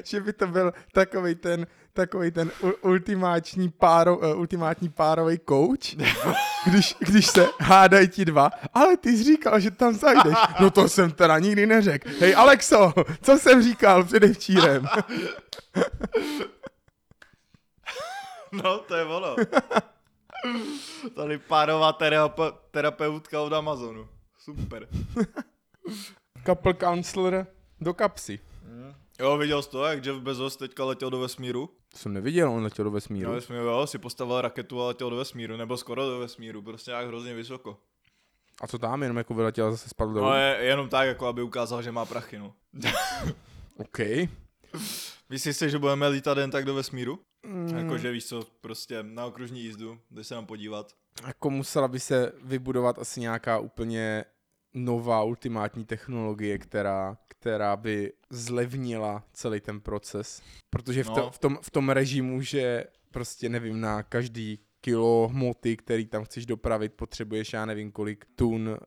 že by to byl takový ten, takový ten ultimátní, páro, ultimátní párový coach, když, když se hádají ti dva, ale ty jsi říkal, že tam zajdeš. No to jsem teda nikdy neřekl. Hej Alexo, co jsem říkal předevčírem? no, to je ono. Tady párová terape- terapeutka od Amazonu. Super. Couple counselor do kapsy. Jo, viděl jsi to, jak Jeff Bezos teďka letěl do vesmíru? To jsem neviděl, on letěl do vesmíru. No, vesmíru, jo, si postavil raketu a letěl do vesmíru, nebo skoro do vesmíru, prostě nějak hrozně vysoko. A co tam, jenom jako vyletěl a zase spadl dolů? No, je, jenom tak, jako aby ukázal, že má prachy, no. OK. Myslíš si, že budeme lítat jen tak do vesmíru? Mm. Jakože víš co, prostě na okružní jízdu, jdeš se nám podívat. Jako musela by se vybudovat asi nějaká úplně nová ultimátní technologie, která, která by zlevnila celý ten proces. Protože v, to, no. v, tom, v tom režimu, že prostě nevím, na každý kilo hmoty, který tam chceš dopravit, potřebuješ já nevím kolik tun uh,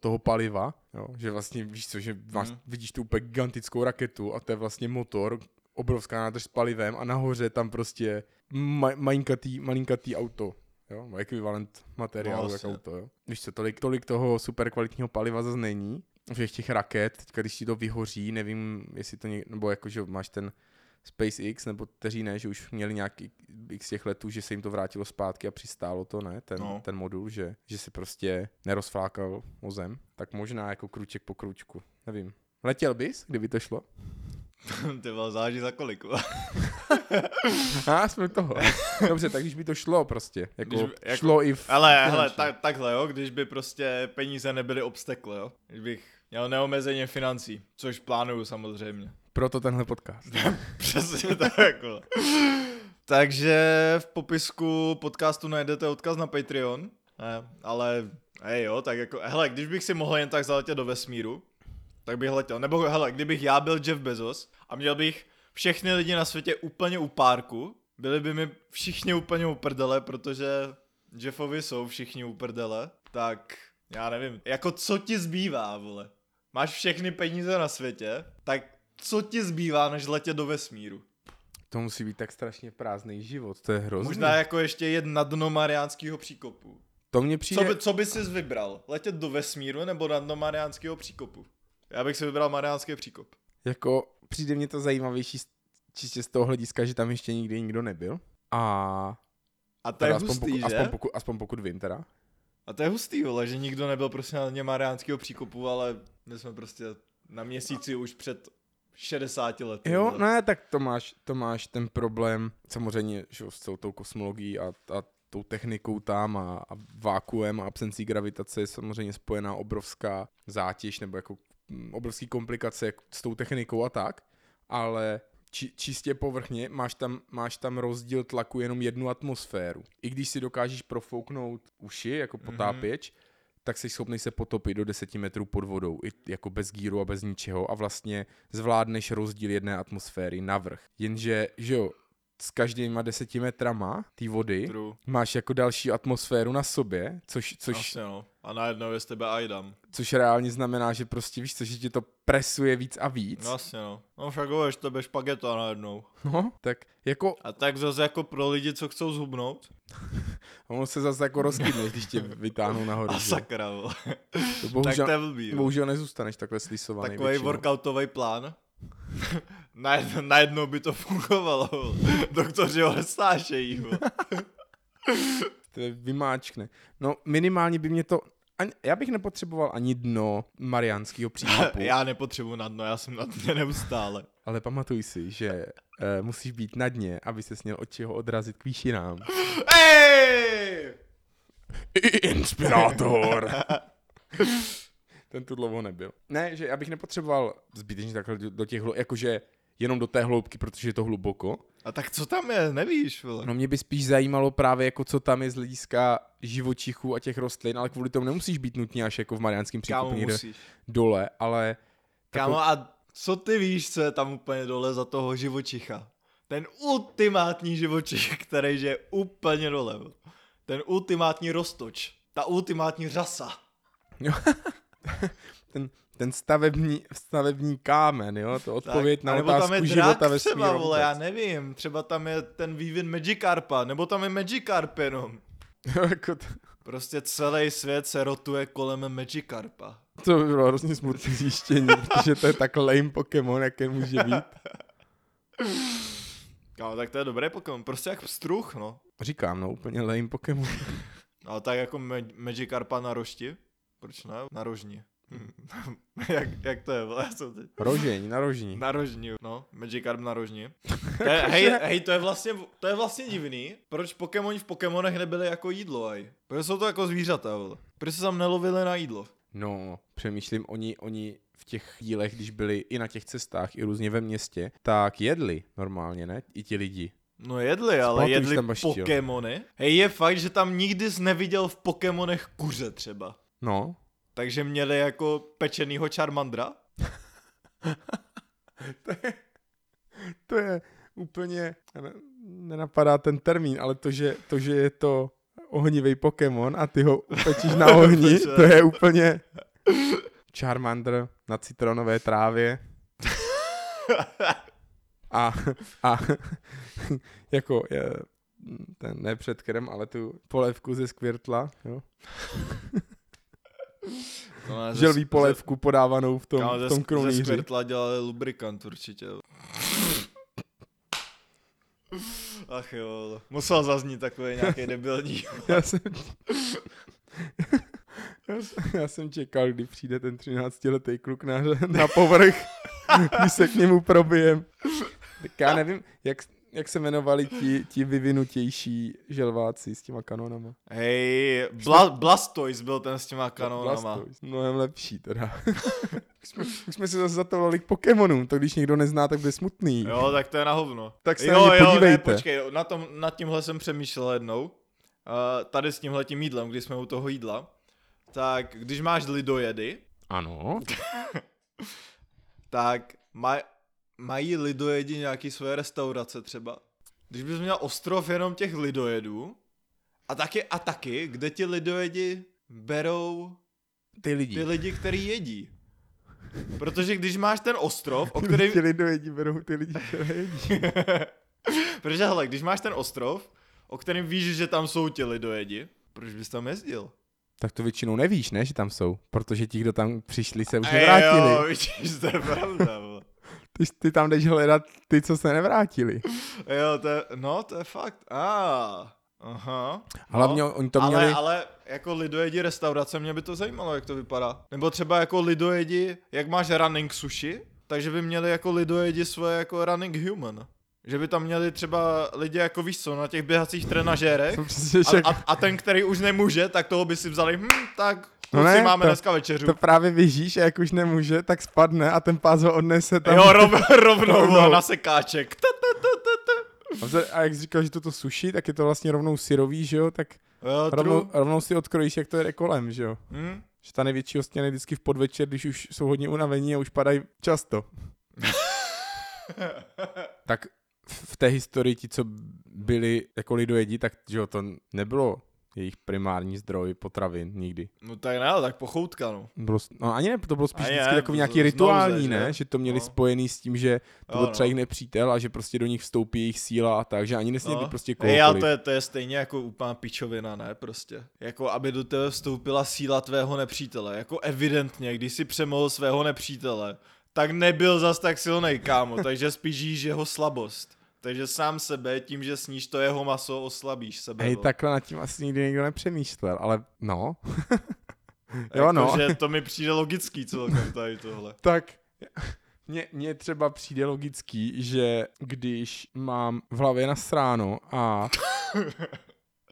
toho paliva, jo? že vlastně víš co, že máš, mm. vidíš tu úplně gigantickou raketu a to je vlastně motor, obrovská nádrž s palivem a nahoře tam prostě ma- malinkatý, malinkatý auto, jo, ekvivalent materiálu no, jako auto, jo. Víš co, tolik, tolik toho super kvalitního paliva zase není, že těch raket, teďka když ti to vyhoří, nevím, jestli to něk, nebo jako, že máš ten SpaceX, nebo kteří ne, že už měli nějaký x těch letů, že se jim to vrátilo zpátky a přistálo to, ne, ten, no. ten modul, že, že se prostě nerozflákal o zem, tak možná jako kruček po kručku, nevím. Letěl bys, kdyby to šlo? Ty byl záleží za kolik. A jsme toho. Dobře, tak když by to šlo prostě. Jako, když by, jako šlo i v... Ale, hele, tak, takhle jo, když by prostě peníze nebyly obstekle, jo. Když bych měl neomezeně financí, což plánuju samozřejmě. Proto tenhle podcast. Přesně tak. Jako. Takže v popisku podcastu najdete odkaz na Patreon, ne, ale hej jo, tak jako, hele, když bych si mohl jen tak zaletět do vesmíru, tak bych letěl. Nebo hele, kdybych já byl Jeff Bezos a měl bych všechny lidi na světě úplně u párku, byli by mi všichni úplně u prdele, protože Jeffovi jsou všichni u prdele, tak já nevím, jako co ti zbývá, vole? Máš všechny peníze na světě, tak co ti zbývá, než letět do vesmíru? To musí být tak strašně prázdný život, to je hrozné. Možná jako ještě jet na dno Mariánského příkopu. To mě přijde... Co by, co by jsi vybral? Letět do vesmíru nebo na dno Mariánského příkopu? Já bych si vybral Mariánský příkop. Jako přijde mě to zajímavější čistě z toho hlediska, že tam ještě nikdy nikdo nebyl. A... A to je aspoň hustý, pokud, že? Aspoň pokud, aspoň pokud vím teda. A to je hustý, vole, že nikdo nebyl prostě na dně Mariánského příkopu, ale my jsme prostě na měsíci už před 60 lety. Jo, vole. ne, tak to máš, to máš ten problém, samozřejmě, že s celou tou kosmologií a, a tou technikou tam a, a vákuem a absencí gravitace je samozřejmě spojená obrovská zátěž nebo jako obrovský komplikace s tou technikou a tak, ale či, čistě povrchně máš tam, máš tam rozdíl tlaku jenom jednu atmosféru. I když si dokážeš profouknout uši jako mhm. potápěč, mm-hmm. tak jsi schopný se potopit do 10 metrů pod vodou, i jako bez gíru a bez ničeho a vlastně zvládneš rozdíl jedné atmosféry navrh. Jenže, že jo, s každýma deseti metrama té vody True. máš jako další atmosféru na sobě, což, což, Asi no. A najednou je z tebe Aidam. což reálně znamená, že prostě víš co, že tě to presuje víc a víc. No no. No však ho, z tebe špageta najednou. No, tak jako A tak zase jako pro lidi, co chcou zhubnout. ono se zase jako rozkydne, když tě vytáhnou nahoru. A sakra. To Tak bohužel, to je blbý. bohužel nezůstaneš takhle slisovaný Takový většinou. workoutový plán. Najednou, najednou by to fungovalo. Doktoři ho nesnášejí. To je vymáčkne. No minimálně by mě to, ani, já bych nepotřeboval ani dno mariánského příkopu, Já nepotřebuji na dno, já jsem na dně neustále. ale pamatuj si, že uh, musíš být na dně, aby se měl od čeho odrazit k výšinám. Ej! Inspirátor! Ten tu dlouho nebyl. Ne, že já bych nepotřeboval zbytečně takhle do, těch, jakože jenom do té hloubky, protože je to hluboko. A tak co tam je, nevíš, vole. No mě by spíš zajímalo právě jako co tam je z hlediska živočichů a těch rostlin, ale kvůli tomu nemusíš být nutně až jako v Mariánském Kámo, příkopu někde dole, ale Kámo, a co ty víš, co je tam úplně dole za toho živočicha? Ten ultimátní živočich, který je úplně dole. vole. Ten ultimátní roztoč. Ta ultimátní řasa. Ten, ten stavební, stavební kámen, jo, to odpověď na anebo otázku tam je života ve třeba, vole, já nevím. Třeba tam je ten vývin Magikarpa, nebo tam je Magikarp jenom. jako to, Prostě celý svět se rotuje kolem Magikarpa. to by bylo hrozně smutné zjištění, protože to je tak lame Pokémon, jaké může být. Kámo, tak to je dobrý Pokémon, prostě jak struh, no. Říkám, no, úplně lame Pokémon. Ale tak jako Ma- Magikarpa na rošti? Proč ne? Na rožni. Hm. jak, jak to je, vole, já jsem teď... Rožeň, na rožní. Na rožni, no, Magikarp na rožni. To je, hej, hej, to je vlastně, to je vlastně divný, proč Pokémoni v Pokémonech nebyly jako jídlo, aj. Protože jsou to jako zvířata, vole. Proč se tam nelovili na jídlo? No, přemýšlím, oni, oni v těch dílech, když byli i na těch cestách, i různě ve městě, tak jedli normálně, ne? I ti lidi. No jedli, ale jedli tam? Pokémony. Hej, je fakt, že tam nikdy jsi neviděl v Pokémonech kuře třeba. No, Takže měli jako pečenýho Charmandra. to je úplně, ne- nenapadá ten termín, ale to, že, to, že je to ohnivý Pokémon a ty ho upečíš na ohni, to je úplně Charmander na citronové trávě. A, a jako je, ten ne předkrem, ale tu polévku ze skvirtla, jo? No, ze- želví ze- polévku podávanou v tom, v ze, tom ze krunýři. skvirtla dělali lubrikant určitě. Ach jo, musel zaznít takový nějaký debilní. Já jsem, já, jsem, já jsem čekal, kdy přijde ten 13-letý kluk na, na povrch, když se k němu probijem. Tak já nevím, jak, jak se jmenovali ti, ti vyvinutější želváci s těma kanonama. Hej, Bla, Blastoise byl ten s těma kanonama. Blastoise. Mnohem lepší teda. už, jsme, už jsme se zase zatovali k Pokémonům, to když někdo nezná, tak bude smutný. Jo, tak to je na hovno. Tak se jo, na jo, ne, podívejte. počkej, na tom, nad tímhle jsem přemýšlel jednou. Uh, tady s tímhle tím jídlem, když jsme u toho jídla. Tak když máš lidojedy, Ano. tak maj, mají lidojedi nějaký svoje restaurace třeba. Když bys měl ostrov jenom těch lidojedů, a taky, a taky, kde ti lidojedi berou Ty lidi. ty lidi, který jedí. Protože když máš ten ostrov, o kterém... Ti lidojedi berou ty lidi, které jedí. Protože hele, když máš ten ostrov, o kterém víš, že tam jsou ti lidojedi, proč bys tam jezdil? Tak to většinou nevíš, ne, že tam jsou, protože ti, kdo tam přišli, se už nevrátili. Jo, vidíš, to je pravda. Ty, ty tam jdeš hledat ty, co se nevrátili. jo, to je, no, to je fakt. A, aha. Hlavně no, oni to ale, měli... ale jako lidojedi restaurace, mě by to zajímalo, jak to vypadá. Nebo třeba jako lidojedi, jak máš running sushi, takže by měli jako lidojedi svoje jako running human. Že by tam měli třeba lidi jako víš co, na těch běhacích trenažérech a, a, a ten, který už nemůže, tak toho by si vzali, hm, tak No ne, máme to- dneska večeřu. to právě vyžíš a jak už nemůže, tak spadne a ten pás ho odnese tam. Jo, rov, rovnou Rovnou. na sekáček. T, t, t, t, t. A jak jsi říkal, že toto sushi, tak je to vlastně rovnou syrový, že jo, tak Jo, rovnou, rovnou si odkrojíš, jak to jede kolem, že jo. Hm? Že ta největší hostina je vždycky v podvečer, když už jsou hodně unavení a už padají často. tak v té historii ti, co byli jako lidojedi, tak že jo, to nebylo jejich primární zdroj potravin nikdy. No tak ne, ale tak pochoutka, no. Bylo, no ani ne, to bylo spíš Ani vždycky ne, takový nějaký z rituální, nouze, ne? že? Že to měli No. spojený s tím, že to Jo, byl třeba no. jejich nepřítel a že prostě do nich vstoupí jejich síla a tak, že ani nesměli být prostě kohokoliv. to je, to je stejně jako úplná pičovina, ne, prostě. Jako aby do tebe vstoupila síla tvého nepřítele. Jako evidentně, když si přemohl svého nepřítele, tak nebyl zas tak silnej, kámo, takže spíš jeho slabost. Takže sám sebe, tím, že sníš to jeho maso, oslabíš sebe. Hej, no. takhle nad tím asi nikdy nikdo nepřemýšlel, ale no. jo, no. Jako, že to mi přijde logický celkem tady tohle. Tak mně, mně třeba přijde logický, že když mám v hlavě nasráno a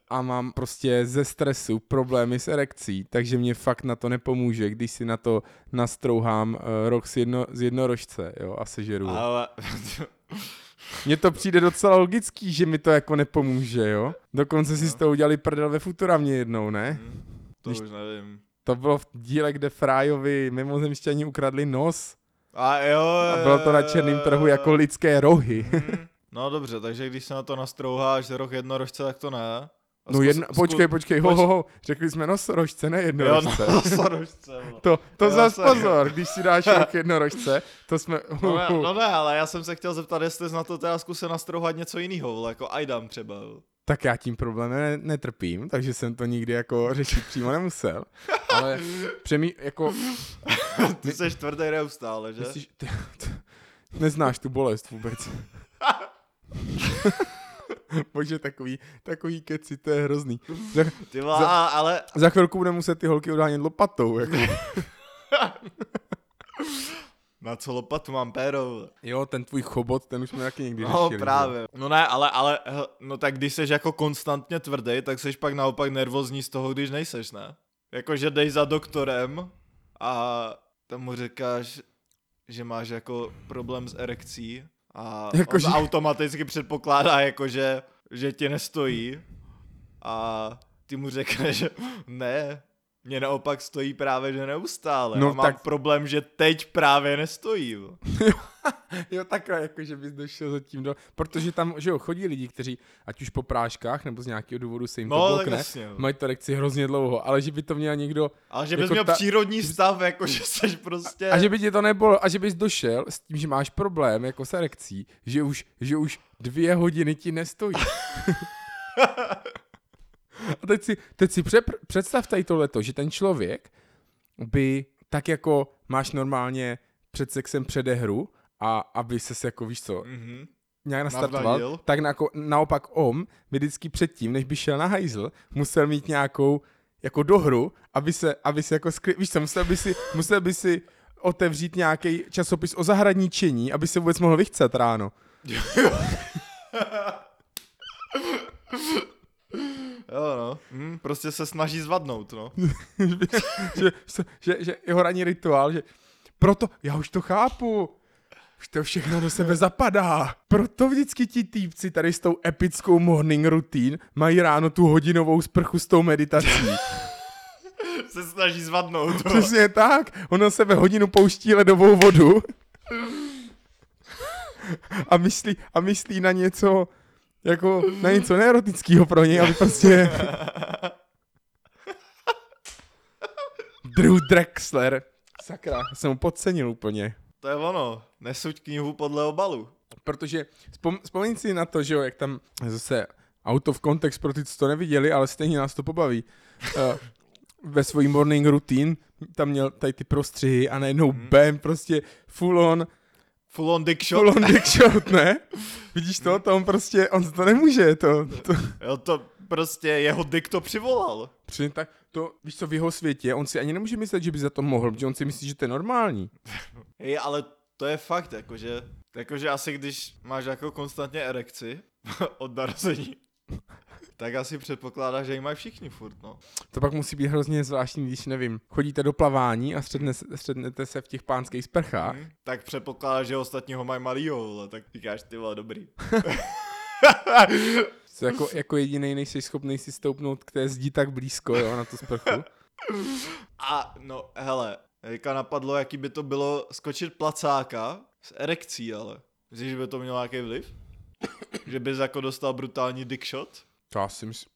a mám prostě ze stresu problémy s erekcí, takže mě fakt na to nepomůže, když si na to nastrouhám uh, rok z, jedno, z jednorožce, jo, a sežeru. Ale Mně to přijde docela logický, že mi to jako nepomůže, jo. Dokonce si No. z toho udělali prdel ve Futuramě jednou, ne? Hm, to Když- už nevím. To bylo v díle, kde Frájovi mimozemšťani ukradli nos A jo, a bylo to na černém trhu jako lidské rohy. Hm, No dobře, takže když se na to nastrouháš rok jednorožce, tak to ne. A No zkus- jedna, zku- počkej, počkej, ho, ho, ho, řekli jsme nosorožce, ne Jo, jednorožce. no, nosorožce. vole. To, to Jo, zas sorry. pozor, když si dáš rok jednorožce, to jsme... No ne, no ne, ale já jsem se chtěl zeptat, jestli jsi na to teda zkusil nastrouhat něco jiného, jako Aidam třeba. Tak já tím problémem ne, netrpím, takže jsem to nikdy jako řešit přímo nemusel. Ale přemý, jako, Ty jsi tvrdý neustále, že? myslíš, ty, ty, neznáš tu bolest vůbec. Bože, takový, takový keci, to je hrozný. Za, Ty vole, Za- ale za chvilku bude muset ty holky udánět lopatou. Jako. na co lopatu mám péro. Jo, ten tvůj chobot, ten už jsme taky někdy No řešili. právě. No ne, ale, ale, no tak když jsi jako konstantně tvrdý, tak jsi pak naopak nervózní z toho, když nejseš, ne? Jakože jdeš za doktorem a tam mu říkáš, že máš jako problém s erekcí a Jako on že- automaticky předpokládá jako, že, že ti nestojí a ty mu řekneš, že ne, mě naopak stojí právě, že neustále. No a mám tak- tak... problém, že teď právě nestojí. Jo, takhle, jako, že bys došel zatím do... Protože tam, že jo, chodí lidi, kteří, ať už po práškách, nebo z nějakého důvodu se jim to No, tak blokne, jasně. no. mají to erekci hrozně dlouho, ale že by to měl někdo... Ale že bys Jako měl ta- přírodní stav, jako že jsi prostě... A že by tě to nebylo, a že bys došel s tím, že máš problém jako s erekcí, že už, že už dvě hodiny ti nestojí. a teď si, teď si přep, představ tady tohleto, že ten člověk by tak jako máš normálně před sexem předehru a aby ses jako, víš co, Mhm. nějak nastartoval, Navnadil. tak na, naopak om by vždycky předtím, než by šel na hajzl, musel mít nějakou jako dohru, aby se, aby se jako skry... víš co, musel by si, musel by si otevřít nějaký časopis o zahradničení, aby se vůbec mohl vychcet ráno. Jo, no. Hm, prostě se snaží zvadnout, no. že, že, že jeho ranní rituál, že proto, já už to chápu, to všechno do sebe zapadá. Proto vždycky ti týpci tady s tou epickou morning routine mají ráno tu hodinovou sprchu s tou meditací. se snaží zvadnout, no. Přesně tak. On na sebe hodinu pouští ledovou vodu a myslí, a myslí na něco, jako na něco neerotického pro něj, aby prostě... Drew Drexler. Sakra, jsem ho podcenil úplně. To je ono. Nesuď knihu podle obalu. Protože vzpom, vzpomeň si na to, že jo, jak tam zase out of context pro ty, co to neviděli, ale stejně nás to pobaví. Uh, ve svojí morning routine tam měl tady ty prostřihy a najednou hmm. bam, prostě full on, Full on dick shot. full on dick shot, ne? Vidíš to? To on prostě, on to nemůže, to, to, Jo, to prostě jeho dick to přivolal. přesně tak, to, víš co, v jeho světě, on si ani nemůže myslet, že by za to mohl, protože on si myslí, že to je normální. Hej, ale to je fakt, jakože, jakože asi když máš jako konstantně erekci od narození, tak asi předpokládáš, že ji mají všichni furt, no. To pak musí být hrozně zvláštní, když nevím, chodíte do plavání a středne, střednete se v těch pánských sprchách. Hm? Tak předpokládáš, že ostatní ho mají malýho, tak říkáš, ty vole, dobrý. Co jako, jako jediný nejsi schopný si stoupnout k té zdi tak blízko, jo, na tu sprchu. A no, hele, Jirka napadlo, jaký by to bylo skočit placáka s erekcí, ale. Myslíš, že by to mělo nějaký vliv? Že bys jako dostal brutální dick shot? To asi myslím,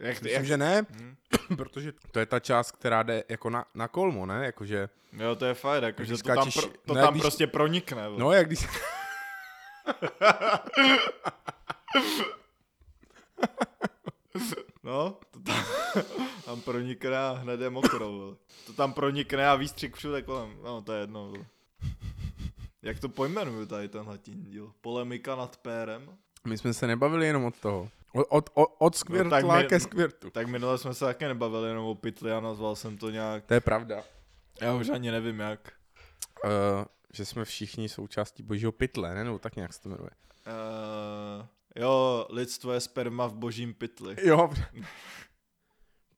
Jak, myslím že ne, Hm. protože to je ta část, která jde jako na, na kolmo, ne? Jakože, Jo, to je fajn, jako, Když že to tam, pro, to no, tam když- prostě pronikne. vole. no jak když... No, to tam, tam pronikne a hned je mokro, vole. To tam pronikne a výstřik všude kolem. No, to je jedno, vole. Jak to pojmenuju tady tenhle tím díl? Polemika nad pérem? My jsme se nebavili jenom od toho. Od, od, od, od skvirtla No, ke skvirtu. Tak minule jsme se také nebavili jenom o pytli a nazval jsem to nějak, To je pravda. já už ani nevím jak. Uh, že jsme všichni součástí božího pytle, ne? Nebo tak nějak se to jmenuje. Uh, jo, lidstvo je sperma v božím pytli. Jo.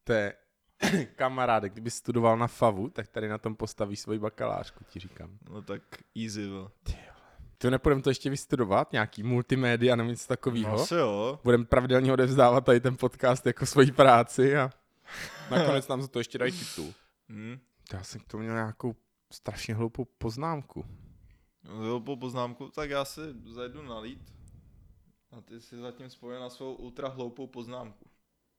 to je kamaráde, kdyby studoval na FAVu, tak tady na tom postaví svoji bakalářku, ti říkám. No tak easy, vole. To nepůjdeme to ještě vystudovat, nějaký multimédia nebo něco No, takového. asi jo. Budeme pravidelně odevzdávat tady ten podcast jako svoji práci a nakonec nám za to ještě dají titul. Hm. Já jsem k tomu měl nějakou strašně hloupou poznámku. Jo, po poznámku, tak já si zajdu nalít. A ty si zatím spojen na svou ultra hloupou poznámku.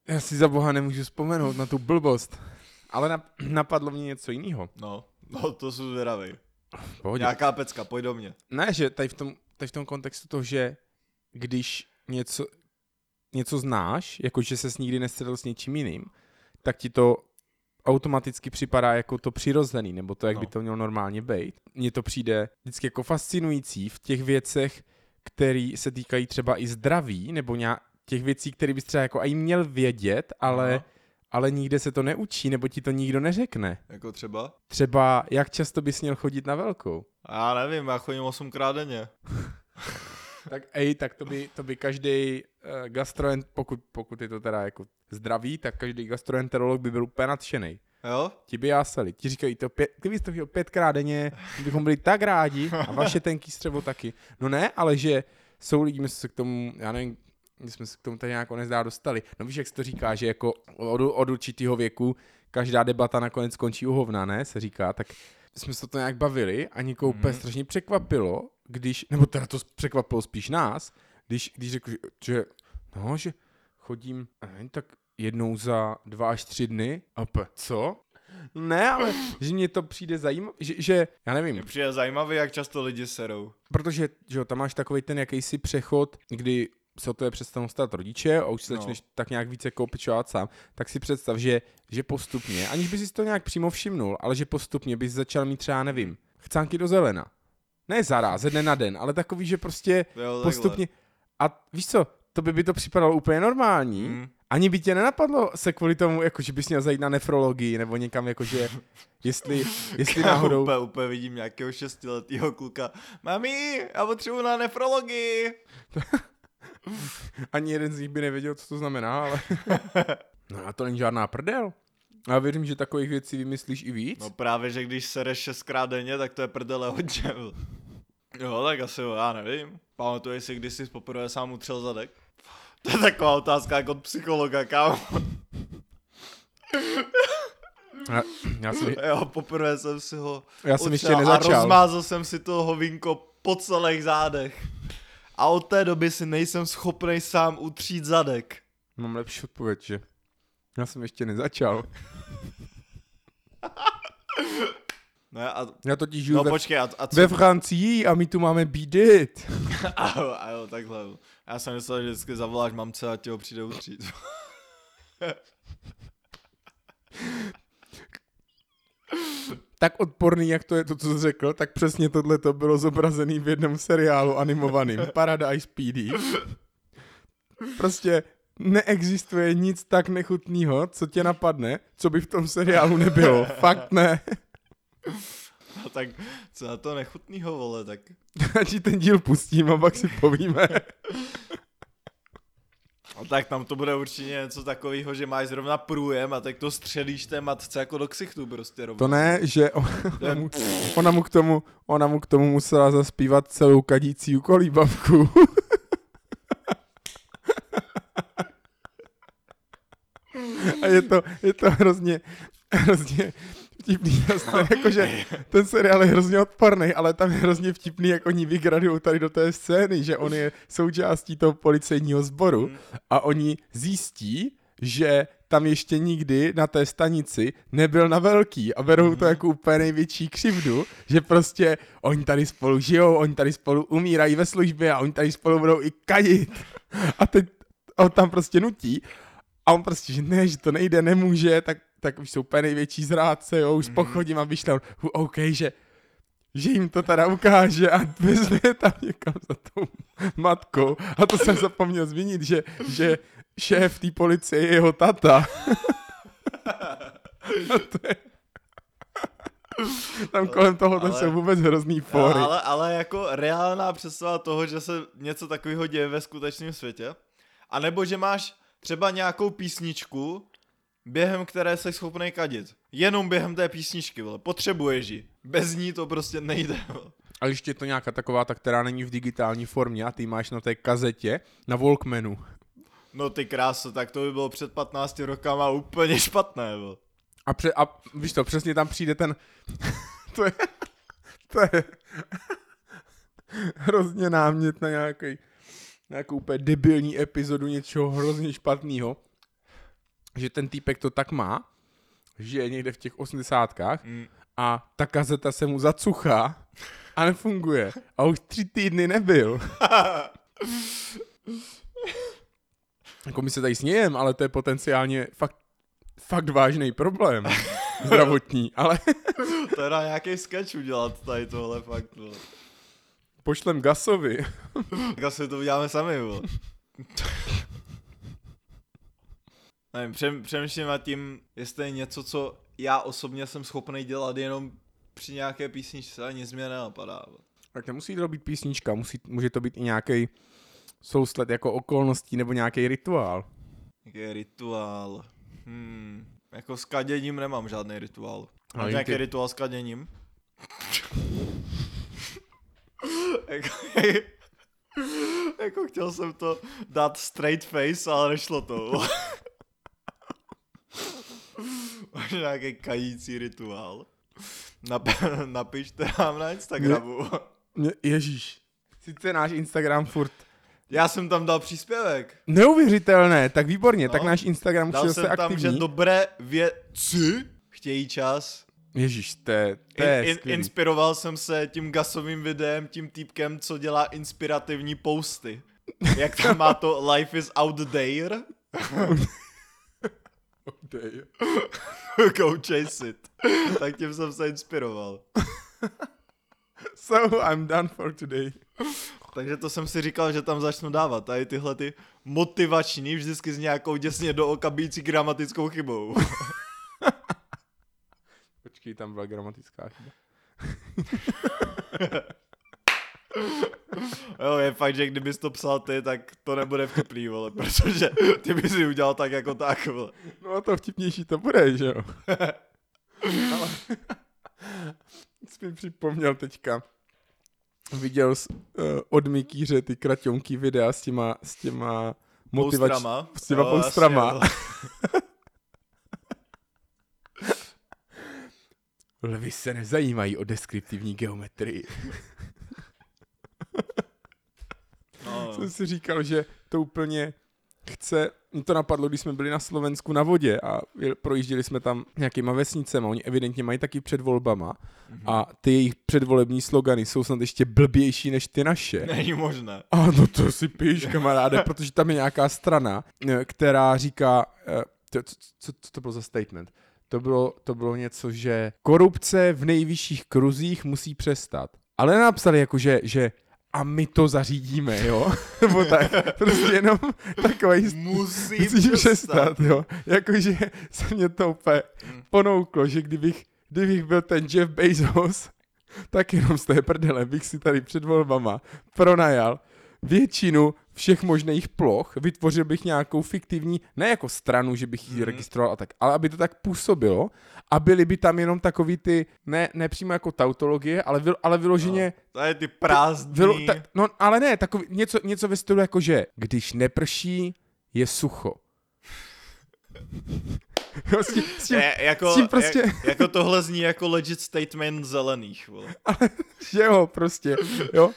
Já si za boha nemůžu vzpomenout na tu blbost. Ale nap- napadlo mě něco jiného. No, no to jsou zvědavý. Pohodě. Nějaká pecka, pojď do mě. Ne, že tady v tom, tady v tom kontextu to, že když něco, něco znáš, jako že ses nikdy nestřelil s něčím jiným, tak ti to automaticky připadá jako to přirozený, nebo to, jak No. by to mělo normálně být. Mně to přijde vždycky jako fascinující v těch věcech, které se týkají třeba i zdraví, nebo nějak těch věcí, které bys třeba jako i měl vědět, ale, Aha. ale nikde se to neučí, nebo ti to nikdo neřekne. Jako třeba? Třeba jak často bys měl chodit na velkou. Já nevím, já chodím 8 krát denně. Tak ej, tak to by, to by každý uh, gastroent, pokud, pokud je to teda jako zdravý, tak každý gastroenterolog by byl úplně nadšený. Jo? Ti by jásali. Ti říkají to pět, kdybys to chtěl pětkrát denně, bychom byli tak rádi a vaše tenký střevo taky. No ne, ale že jsou lidi, my jsme se k tomu, já nevím, my jsme se k tomu tady nějak nezdá dostali. No víš, jak se to říká, že jako od, od určitého věku každá debata nakonec skončí u hovna, ne, se říká, tak jsme se to nějak bavili a někoho úplně Mhm. strašně překvapilo, když, nebo teda to překvapilo spíš nás, když, když řekl, že- že, no, že chodím, nevím, tak jednou za dva až tři dny. A pe, co? Ne, ale že mě to přijde zajímavé, že, že, já nevím, Mně přijde zajímavý, jak často lidi serou. protože že jo, tam máš takový ten jakýsi přechod, kdy se o to je přestanou stát rodiče a už se No. začneš tak nějak více koupečovat sám, tak si představ, že, že postupně, aniž bys si to nějak přímo všimnul, ale že postupně bys začal mít třeba, nevím, chcánky do zelena. Ne zaraz, ze dne na den, ale takový, že prostě Jo, postupně. A víš co, to by by to připadalo úplně normální, takhle. Ani by tě nenapadlo se kvůli tomu, jako že bys měl zajít na nefrologii, nebo někam, jakože, jestli, jestli náhodou... Úplně, úplně vidím nějakého šestiletého kluka. Mami, já potřebuji na nefrologii. Ani jeden z nich by nevěděl, co to znamená, ale... no a to není žádná prdel. A věřím, že takových věcí vymyslíš i víc. No právě, že když sereš šestkrát denně, tak to je prdele hodně. Jo, tak asi jo, já nevím. Pamatuješ si, když jsi poprvé sám utřel zadek? To je taková otázka jako od psychologa, kámo. Já, já, jsem, Jo, poprvé jsem si ho já jsem ještě utřel A nezačal. rozmázal jsem si to hovínko po celých zádech. A od té doby si nejsem schopný sám utřít zadek. Mám lepší odpověď, že? Já jsem ještě nezačal. Ne, a, Já totiž žiju no ve, počkej, a, a co? ve Francii a my tu máme bídit. A jo, a jo, takhle. Já jsem myslel, že vždycky zavoláš mamce a tě ho přijde utřít. Tak odporný, jak to je to, co jsi řekl, tak přesně tohle to bylo zobrazený v jednom seriálu animovaným. Paradise PD. Prostě neexistuje nic tak nechutného, co tě napadne, co by v tom seriálu nebylo. Fakt ne. A tak co na to nechutnýho, vole, tak... Ti ten díl pustím a pak si povíme. A tak tam to bude určitě něco takového, že máš zrovna průjem a tak to střelíš té matce jako do ksichtu prostě rovnou. To ne, že ona mu, ona mu, k, tomu, ona mu k tomu musela zaspívat celou kadící kolíbavku. A je to, je to hrozně, hrozně vtipný, ten, jakože ten seriál je hrozně odporný, ale tam je hrozně vtipný, jak oni vygradují tady do té scény, že on je součástí toho policejního sboru a oni zjistí, že tam ještě nikdy na té stanici nebyl na velký a berou to jako úplně největší křivdu, že prostě oni tady spolu žijou, oni tady spolu umírají ve službě a oni tady spolu budou i kadit. A teď on tam prostě nutí a on prostě, že ne, že to nejde, nemůže, tak, tak už jsou úplně největší zrádce, jo, už s pochodím a vyšle OK, že že jim to teda ukáže a vezme tam někam za tou matkou. A to jsem zapomněl zmínit, že, že šéf té policie je jeho tata. a to je... Tam kolem toho Ale- jsou vůbec hrozný fóry. Ale, ale jako reálná představa toho, že se něco takového děje ve skutečném světě. A nebo že máš třeba nějakou písničku, během které jsi schopný kadit. Jenom během té písničky, vole. Potřebuješ ji. Bez ní to prostě nejde. Vole. A ještě je to nějaká taková, ta, která není v digitální formě a ty máš na té kazetě na Walkmanu. No ty kráso, tak to by bylo před 15 rokama úplně špatné, vole. A, pře- a víš to, přesně tam přijde ten... to je... To je... hrozně námět na nějaký, nějakou úplně debilní epizodu něčeho hrozně špatného. Že ten týpek to tak má, že je někde v těch osmdesátkách Mm. a ta kazeta se mu zacuchá a nefunguje. A už tři týdny nebyl. jako my se tady smějem, ale to je potenciálně fakt, fakt vážný problém zdravotní, ale To je na nějaký sketch udělat tady tohle fakt, vole. pošlem Gasovi. Asi to uděláme sami, vole. Nevím, přem, přemýšlím nad tím, jestli je něco, co já osobně jsem schopný dělat jenom při nějaké písničce a nic mě nenapadá. Tak nemusí to být písnička, musí, může to být i nějaký souslet jako okolností nebo nějaký rituál. Jaký rituál. Hmm. Jako s kaděním nemám žádný rituál. Mám jim nějaký ty- rituál s kaděním? jako, jako chtěl jsem to dát straight face, ale nešlo to. Máš nějaký kající rituál? Nap- napište nám na Instagramu. Mě- Ježíš, sice náš Instagram furt Já jsem tam dal příspěvek. neuvěřitelné, tak výborně, No. tak náš Instagram Dal už jsem se tam, aktivní. že dobré věci chtějí čas. Ježíš, to je, to je In, in, inspiroval jsem se tím gasovým videem, tím týpkem, co dělá inspirativní posty. Jak tam má to Life is out there, Dej. go chase it. Tak tím jsem se inspiroval. So, I'm done for today. Takže to jsem si říkal, že tam začnu dávat. Tady tyhle ty motivační, vždycky s nějakou děsně do oka bící gramatickou chybou. Počkej, tam byla gramatická chyba. Jo, je fakt, že kdybys to psal ty, tak to nebude vtipný, vole, protože ty bys si udělal tak jako tak, vole. No a to vtipnější to bude, že jo? Ale jsi mi připomněl teďka. Viděl jsi uh, od Mikýře ty kraťonký videa s těma, s těma motivač... Poustrama. s těma Jo, poustrama. jasně. Lvy se nezajímají o deskriptivní geometrii. No, Jsem si říkal, že to úplně chce, mě to napadlo, když jsme byli na Slovensku na vodě a projížděli jsme tam nějakýma vesnicema, oni evidentně mají taky před volbama a ty jejich předvolební slogany jsou snad ještě blbější než ty naše. Není možné. A no to si píš, kamaráde, protože tam je nějaká strana, eh, která říká, eh, to, co, co, co to bylo za statement? To bylo, to bylo něco, že korupce v nejvyšších kruzích musí přestat. Ale napsali jako, že, že a my to zařídíme, jo? Nebo tak, prostě jenom takový Musí přestat. přestat, jo? Jakože se mě to úplně Hmm. ponouklo, že kdybych, kdybych byl ten Jeff Bezos, tak jenom z té prdele bych si tady před volbama pronajal většinu všech možných ploch, vytvořil bych nějakou fiktivní, ne jako stranu, že bych ji Mhm. registroval a tak, ale aby to tak působilo a byly by tam jenom takový ty, ne, ne přímo jako tautologie, ale, vyl, ale vyloženě To je ty prázdný. Vylo, ta, no, ale ne, takový, něco, něco ve stylu jako, že když neprší, je sucho. Jo, s tím, s tím, Je, jako, s tím prostě- jak, jako tohle zní jako legit statement zelených, vole. že jo, prostě, jo,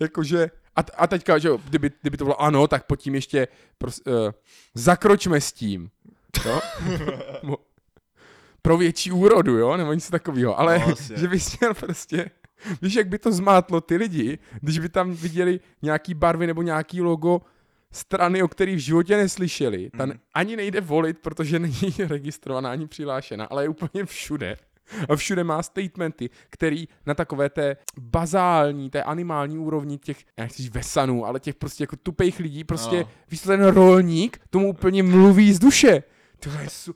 jakože, a, a teďka, že jo, kdyby, kdyby to bylo ano, tak pod tím ještě, pros, uh, zakročme s tím, jo, pro větší úrodu, jo, nebo něco takového, ale No, že bys měl prostě, víš, jak by to zmátlo ty lidi, když by tam viděli nějaký barvy nebo nějaký logo strany, o kterých v životě neslyšeli, ta Mhm. ani nejde volit, protože není registrovaná ani přihlášena, ale je úplně všude. A všude má statementy, který na takové té bazální, té animální úrovni těch, já nechci říct vesanů, ale těch prostě jako tupejch lidí, prostě No. víš, ten rolník tomu úplně mluví z duše. To je su...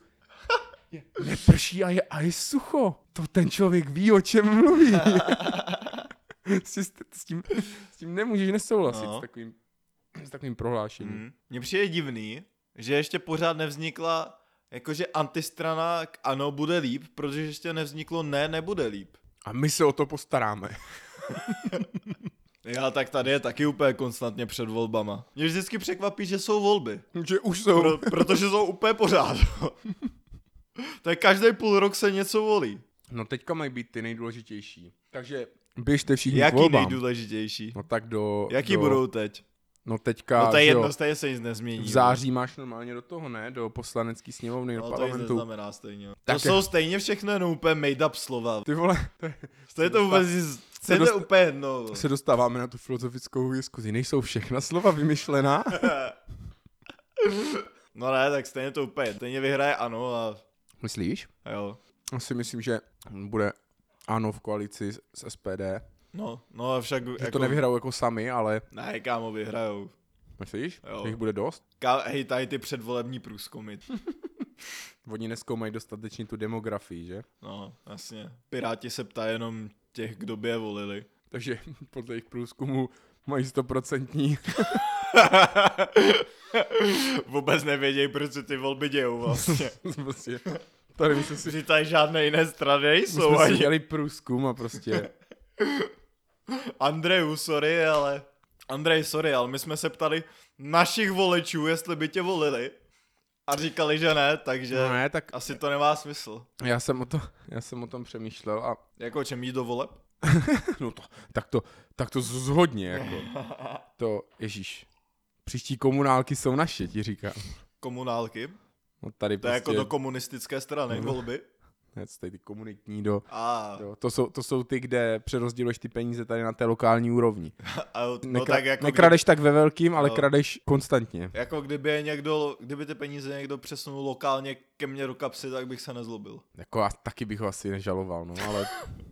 je, neprší a je, a je sucho. To ten člověk ví, o čem mluví. s, s, s, tím, s tím nemůžeš nesouhlasit, No. s takovým, s takovým prohlášením. Mm. Mně přijde divný, že ještě pořád nevznikla jakože antistrana k ano bude líp, protože ještě nevzniklo ne nebude líp. A my se o to postaráme. Já tak tady je taky úplně konstantně před volbama. Mě vždycky překvapí, že jsou volby. Že už jsou. Pro, protože jsou úplně pořád. je každý půl rok se něco volí. No teďka mají být ty nejdůležitější. Takže běžte všichni k Jaký volbám. nejdůležitější? No tak do... Jaký do, budou teď? No teďka, No to je jedno, stejně se nic nezmění. v září máš normálně do toho, ne? Do poslanecké sněmovny, do No to nic parlamentu. neznamená stejně. Tak to je- jsou stejně všechno jenom úplně made up slova. Ty vole, to je, To je to vůbec nic, to je to dosta- úplně jedno. se dostáváme na tu filozofickou diskuzi. Nejsou všechna slova vymyšlená? No ne, tak stejně to úplně, stejně vyhraje ano a Myslíš? jo. Asi myslím, že bude ano v koalici s SPD. No, no a však Že jako, to nevyhrajou jako sami, ale Ne, kámo, vyhrajou. myslíš? Jo. Že jich bude dost? Ká, hej, tady ty předvolební průzkumy. Oni neskoumají dostatečně tu demografii, že? No, jasně. Piráti se ptají jenom těch, kdo by je volili. Takže podle jejich průzkumu mají stoprocentní. Vůbec nevědějí, proč se ty volby dějou vlastně. prostě. Tady my jsme si, Že tady žádné jiné strany my nejsou jsme si ani. dělali průzkum a prostě Andreju, sorry, ale... Andrej, sorry, ale my jsme se ptali našich voličů, jestli by tě volili. A říkali, že ne, takže no ne, tak asi to nemá smysl. já jsem o, to, já jsem o tom přemýšlel a Jako čem jít do voleb? no to, tak to, tak to zhodně, jako. To, ježíš, příští komunálky jsou naše, ti říkám. Komunálky. No tady To je prostě, jako do komunistické strany Mhm. volby. Ne, tady ty komunitní do, A, do to, jsou, to jsou ty, kde přerozděluješ ty peníze tady na té lokální úrovni. a no Nekra, tak jako, nekradeš tak ve velkým, ale No. kradeš konstantně. Kdy, jako kdyby je někdo, kdyby ty peníze někdo přesunul lokálně ke mně do kapsy, tak bych se nezlobil. Jako já taky bych ho asi nežaloval, no, ale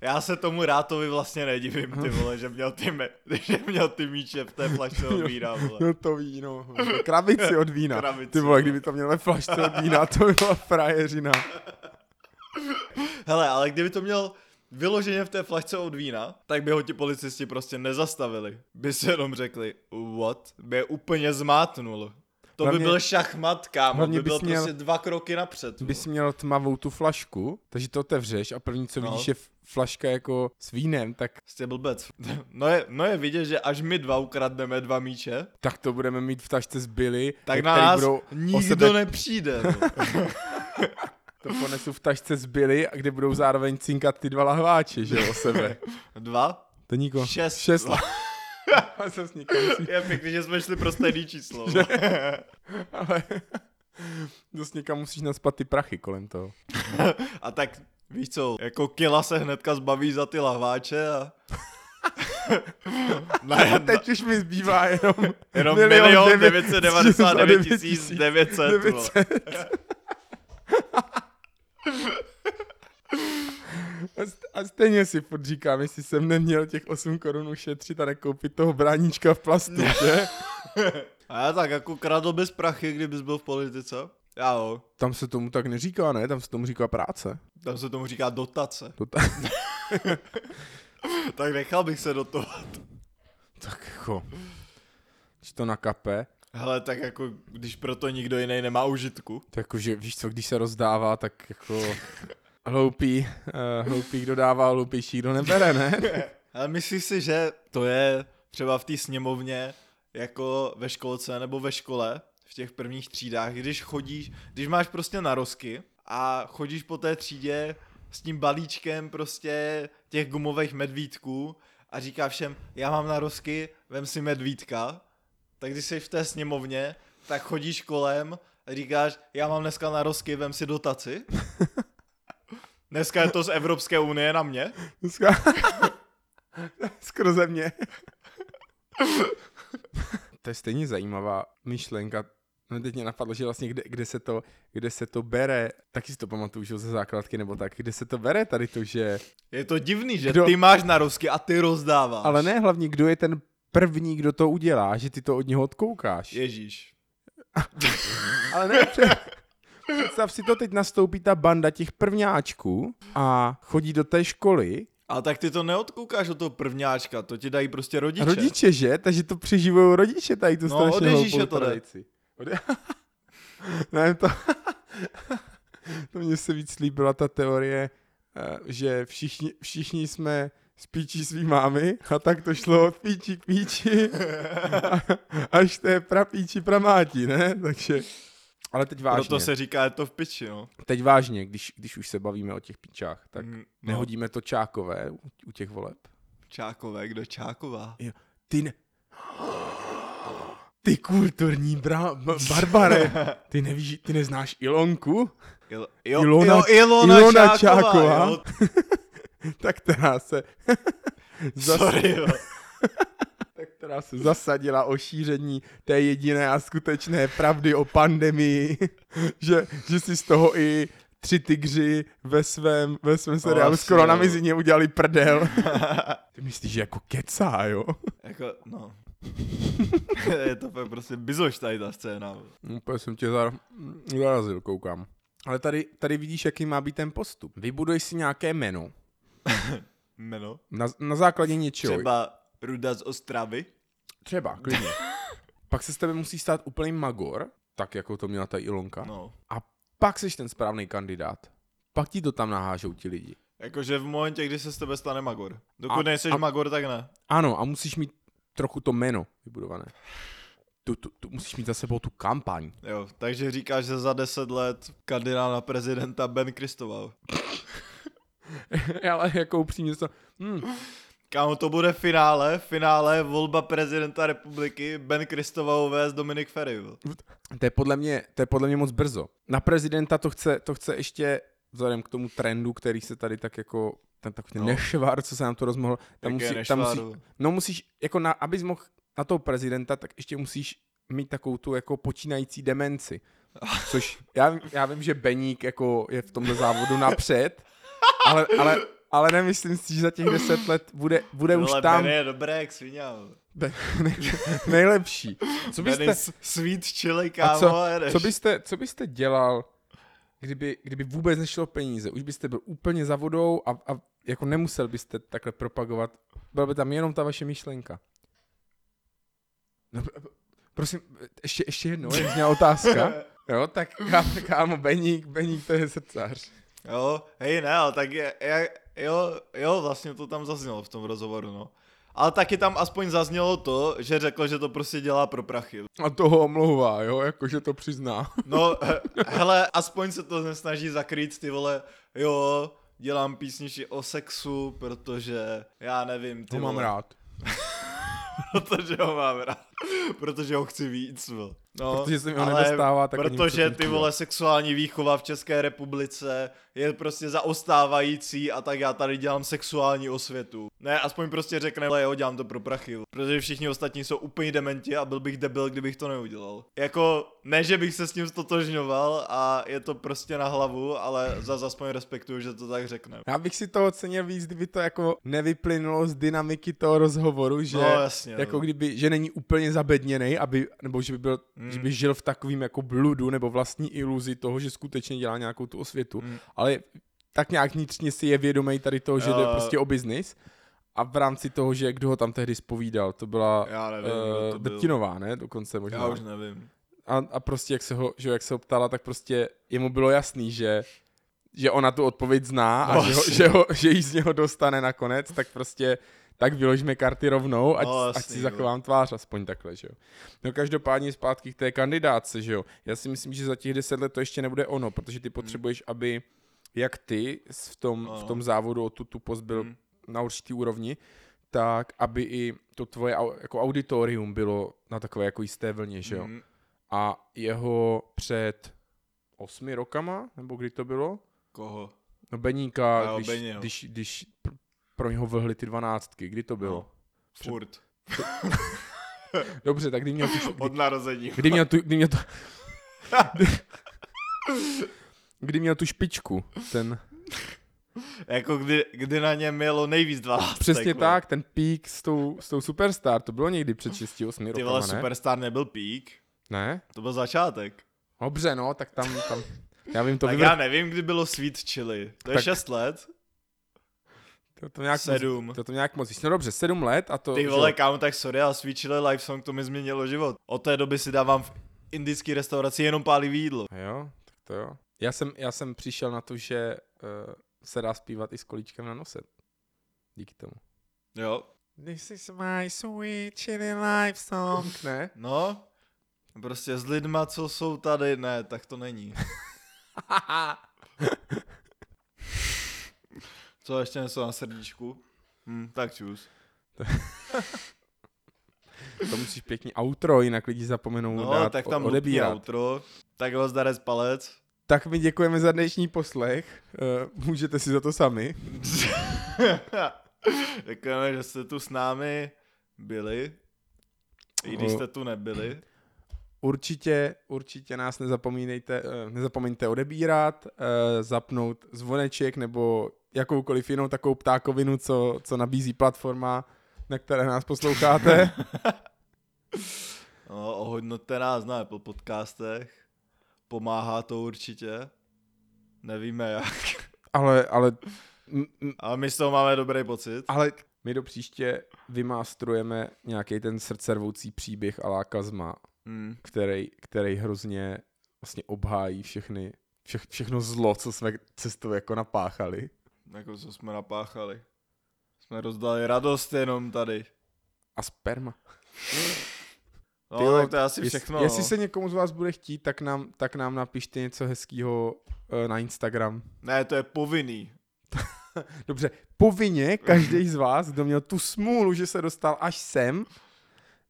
Já se tomu Rátovi vlastně nedivím, ty vole, že měl ty, me, že měl ty míče v té flašce od vína, vole. no to víno, krabici od vína. Krabici, Ty vole, kdyby to měl ve flašce od vína, to by byla frajeřina. Hele, ale kdyby to měl vyloženě v té flašce od vína, tak by ho ti policisti prostě nezastavili. By si jenom řekli, what? By je úplně zmátnul. To Hlavně- by byl šachmat, kámo, by byl bys měl- prostě dva kroky napřed. vole. Bys měl tmavou tu flašku, takže to otevřeš a první, co No. vidíš, je flaška jako s vínem, tak, Jste blbec. No je, no je vidět, že až my dva ukradneme dva míče, tak to budeme mít v tašce z Billy, tak na nás nikdo sebe, nepřijde. no. to ponesu v tašce z Billy, a kde budou zároveň cinkat ty dva lahváče, že jo, o sebe. Dva? To niko. Šest. Šest. Ale zas nikam musí, Je pěkný, že jsme šli pro stejný číslo. ale dost někam musíš naspat ty prachy kolem toho. A tak víš co, jako kila se hnedka zbaví za ty lahváče a... na, A jedna, teď už mi zbývá jenom, jenom milion milion devět- 999 tisíc 900. vole. 900. A st- A stejně si furt říkám, jestli jsem neměl těch 8 korun ušetřit a nekoupit toho bráníčka v plastu, že? A já tak jako kradl bys prachy, kdybys byl v politice? Já jo. Tam se tomu tak neříká, ne? Tam se tomu říká práce. Tam se tomu říká dotace. To ta... Tak nechal bych se do toho. tak jako... Když to nakape, Hele, tak jako, když proto nikdo jiný nemá užitku. to jako, že víš co, když se rozdává, tak jako... Hloupý, uh, hloupý, kdo dává, hloupější, kdo nebere, ne? Ale myslíš si, že to je třeba v té sněmovně jako ve školce nebo ve škole v těch prvních třídách, když chodíš, když máš prostě narozky a chodíš po té třídě s tím balíčkem prostě těch gumových medvídků a říká všem, já mám narozky, vem si medvídka, tak když jsi v té sněmovně, tak chodíš kolem a říkáš, já mám dneska narozky, vem si dotaci. Dneska je to z Evropské unie na mě. Dneska... Skrze mě. to je stejně zajímavá myšlenka. No teď mě napadlo, že vlastně kde, kde, se to, kde se to bere, taky si to pamatuju, že ze základky nebo tak, kde se to bere tady to, že... Je to divný, že kdo... ty máš narozky a ty rozdáváš. Ale ne, hlavně kdo je ten první, kdo to udělá, že ty to od něho odkoukáš. Ježíš. Ale ne, představ si to, teď nastoupí ta banda těch prvňáčků a chodí do té školy ale tak ty to neodkoukáš od toho prvňáčka, to ti dají prostě rodiče. Rodiče, že? Takže to přeživují rodiče tady tu no, strašně hloupou to tradici. Ode... ne, to... to mně se víc líbila ta teorie, eh, že všichni, všichni jsme z píčí svý mámy a tak to šlo od píči k píči až té prapíči pramátí, ne? Takže... Ale teď vážně. Proto se říká, je to v piči, no. Teď vážně, když, když už se bavíme o těch pičách, tak mm, no. nehodíme to Čákové u, u těch voleb? Čákové, kdo Čáková? Jo, ty ne... Ty kulturní bra... barbare, ty nevíš, ty neznáš Ilonku? Il, jo, Ilona, jo, Ilona, Ilona Čáková. Čáková. Jo. tak která se... Zas... Sorry, jo. Která se zasadila o šíření té jediné a skutečné pravdy o pandemii, že, že si z toho i tři tygři ve svém, ve svém seriálu skoro jo. na mizině udělali prdel. Ty myslíš, že jako kecá, jo? Jako, no. je to prostě bizoš tady ta scéna. Úplně jsem tě zar... zarazil, koukám. Ale tady, tady vidíš, jaký má být ten postup. Vybuduj si nějaké meno. meno? Na, na základě něčeho. Třeba Ruda z Ostravy? Třeba, klidně. pak se s tebe musí stát úplný magor, tak jako to měla ta Ilonka. No. A pak jsi ten správný kandidát. Pak ti to tam nahážou ti lidi. Jakože v momentě, kdy se s tebe stane magor. Dokud a, nejseš a, magor, tak ne. Ano, a musíš mít trochu to jméno vybudované. Tu, tu, tu, musíš mít za sebou tu kampaň. Jo, takže říkáš, že za deset let kandidát na prezidenta Ben Kristoval. Ale jako upřímně to... Hmm. Kámo, to bude finále, finále volba prezidenta republiky, Ben Kristoval vs Dominik Ferry. To je podle mě, to je podle mě moc brzo. Na prezidenta to chce, to chce ještě, vzhledem k tomu trendu, který se tady tak jako ten takový no. nešvar, co se nám to rozmohl, tam, musí, tam musí, no musíš, jako na, abys mohl na toho prezidenta, tak ještě musíš mít takovou tu jako počínající demenci. Což já, já vím, že Beník jako je v tomto závodu napřed, ale, ale, ale nemyslím si, že za těch deset let bude, bude už tam... Ben je dobré jak svině. nejlepší. Co byste... Sweet chili, kámo, co, co, byste, co byste dělal, kdyby, kdyby vůbec nešlo peníze? Už byste byl úplně za vodou a, a jako nemusel byste takhle propagovat. Byla by tam jenom ta vaše myšlenka. No, prosím, ještě, ještě jednou, je otázka. Jo, tak kámo, Beník, Beník to je srdcař. Jo, hej, ne, ale tak je, je, jo, jo, vlastně to tam zaznělo v tom rozhovoru, no. Ale taky tam aspoň zaznělo to, že řekl, že to prostě dělá pro prachy. A toho omlouvá, jo, jakože to přizná. No, hele, aspoň se to nesnaží zakrýt, ty vole, jo, dělám písničky o sexu, protože, já nevím, ty To mám rád. protože ho mám rád. Protože ho chci víc, no. No, protože se mi ho nedostává, tak Protože ty vole sexuální výchova v České republice je prostě zaostávající a tak já tady dělám sexuální osvětu. Ne, aspoň prostě řekne, ale jo, dělám to pro prachy, protože všichni ostatní jsou úplně dementi a byl bych debil, kdybych to neudělal. Jako, ne, že bych se s ním stotožňoval a je to prostě na hlavu, ale za aspoň respektuju, že to tak řekne. Já bych si to ocenil víc, kdyby to jako nevyplynulo z dynamiky toho rozhovoru, že no, jasně, jako no. kdyby, že není úplně zabedněný, aby, nebo že by byl, mm. že by žil v takovým jako bludu nebo vlastní iluzi toho, že skutečně dělá nějakou tu osvětu, mm ale tak nějak vnitřně si je vědomý tady toho, že uh, jde prostě o biznis. A v rámci toho, že kdo ho tam tehdy spovídal, to byla Já nevím, uh, to Drtinová, ne? Dokonce možná. Já už nevím. A, a prostě jak se, ho, že jak se ho ptala, tak prostě jemu bylo jasný, že že ona tu odpověď zná a no, že, ho, že, ho, že jí z něho dostane nakonec, tak prostě tak vyložíme karty rovnou, ať, No, no, jasný, ať si jo. zachovám tvář aspoň takhle, že jo. No každopádně zpátky k té kandidáce, že jo. Já si myslím, že za těch deset let to ještě nebude ono, protože ty potřebuješ, aby jak ty v tom, v Hmm. Tom závodu o tu, tu post byl Hmm. na určitý úrovni, tak aby i to tvoje jako auditorium bylo na takové jako jisté vlně, že jo. Mm, A jeho před osmi rokama, nebo kdy to bylo? Koho? No Beníka, Jo, když, no. když, když pro něho vlhly ty dvanáctky, kdy to bylo? No. Furt. Dobře, tak kdy měl tu, kdy, Od narození. kdy měl tu, kdy měl tu, kdy měl tu špičku, ten, Jako kdy, kdy na něm mělo nejvíc 12. přesně tak, ten pík s tou, s tou Superstar, to bylo někdy před 6-8 Ty rokama, vole, ne? Superstar nebyl pík. Ne? To byl začátek. Dobře, no, tak tam, tam, já vím, to, tak vyvr... já nevím, kdy bylo Sweet Chili. To je Tak- 6 let? To, to nějak Sedm. Moc, to, to nějak moc. No dobře, 7 let a to... Ty že vole, jo, kámo, tak sorry, ale Chili Live Song to mi změnilo život. Od té doby si dávám v indické restauraci jenom pálivý jídlo. Jo, tak to jo. Já jsem, já jsem přišel na to, že uh, se dá zpívat i s kolíčkem na nose. Díky tomu. Jo. This is my sweet chili life song, ne? No, prostě s lidma, co jsou tady, ne, tak to není. Co ještě něco na srdíčku? Hm, tak čus. to musíš pěkně outro, jinak lidi zapomenou No, dát tak tam odebírat. outro. Tak vás darec palec. Tak my děkujeme za dnešní poslech. Uh, můžete si za to sami. Děkujeme, že jste tu s námi byli. I když jste tu nebyli. Určitě, určitě nás nezapomínejte, eh, nezapomeňte odebírat, eh, zapnout zvoneček nebo jakoukoliv jinou takovou ptákovinu, co, co nabízí platforma, na které nás posloucháte. No, ohodnoťte nás na Apple podcastech. Pomáhá to určitě. Nevíme jak. ale, ale, m- m- Ale my z toho máme dobrý pocit. ale my do příště vymástrujeme nějaký ten srdcervoucí příběh a lákazma, Hmm. který, který hrozně vlastně obhájí všechny, vše, všechno zlo, co jsme cestou jako napáchali. Jako co jsme napáchali. Jsme rozdali radost jenom tady. A sperma. No, Ty vole, tak to je asi Jest- všechno. Jestli no. se někomu z vás bude chtít, tak nám, tak nám napište něco hezkého uh, na Instagram. Ne, to je povinný. Dobře, povinně každý z vás, kdo měl tu smůlu, že se dostal až sem,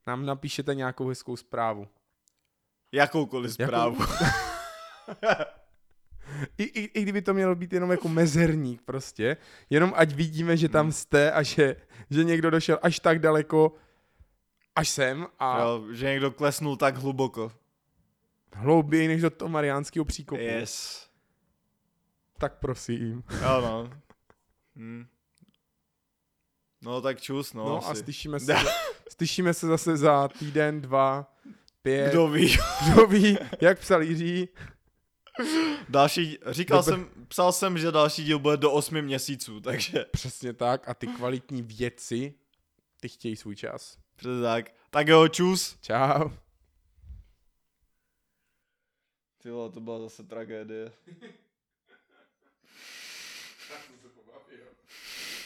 nám napíšete nějakou hezkou zprávu. Jakoukoliv Jakou- zprávu. I, i, I kdyby to mělo být jenom jako mezerník prostě, jenom ať vidíme, že Hmm. tam jste a že, že někdo došel až tak daleko, až sem a Jo, že někdo klesnul tak hluboko. hlouběji než do toho mariánského příkopu. Yes. Tak prosím. Jo no. Hm. No tak čus, no, No, asi. a slyšíme se, slyšíme se zase za týden, dva, pět. Kdo ví. Kdo ví, jak psal Jiří. Další, říkal Dobr- jsem, psal jsem, že další díl bude do 8 měsíců, takže Přesně tak a ty kvalitní věci, ty chtějí svůj čas. přesně tak. Tak jo, čus. Čau. Ty vole, to byla zase tragédie.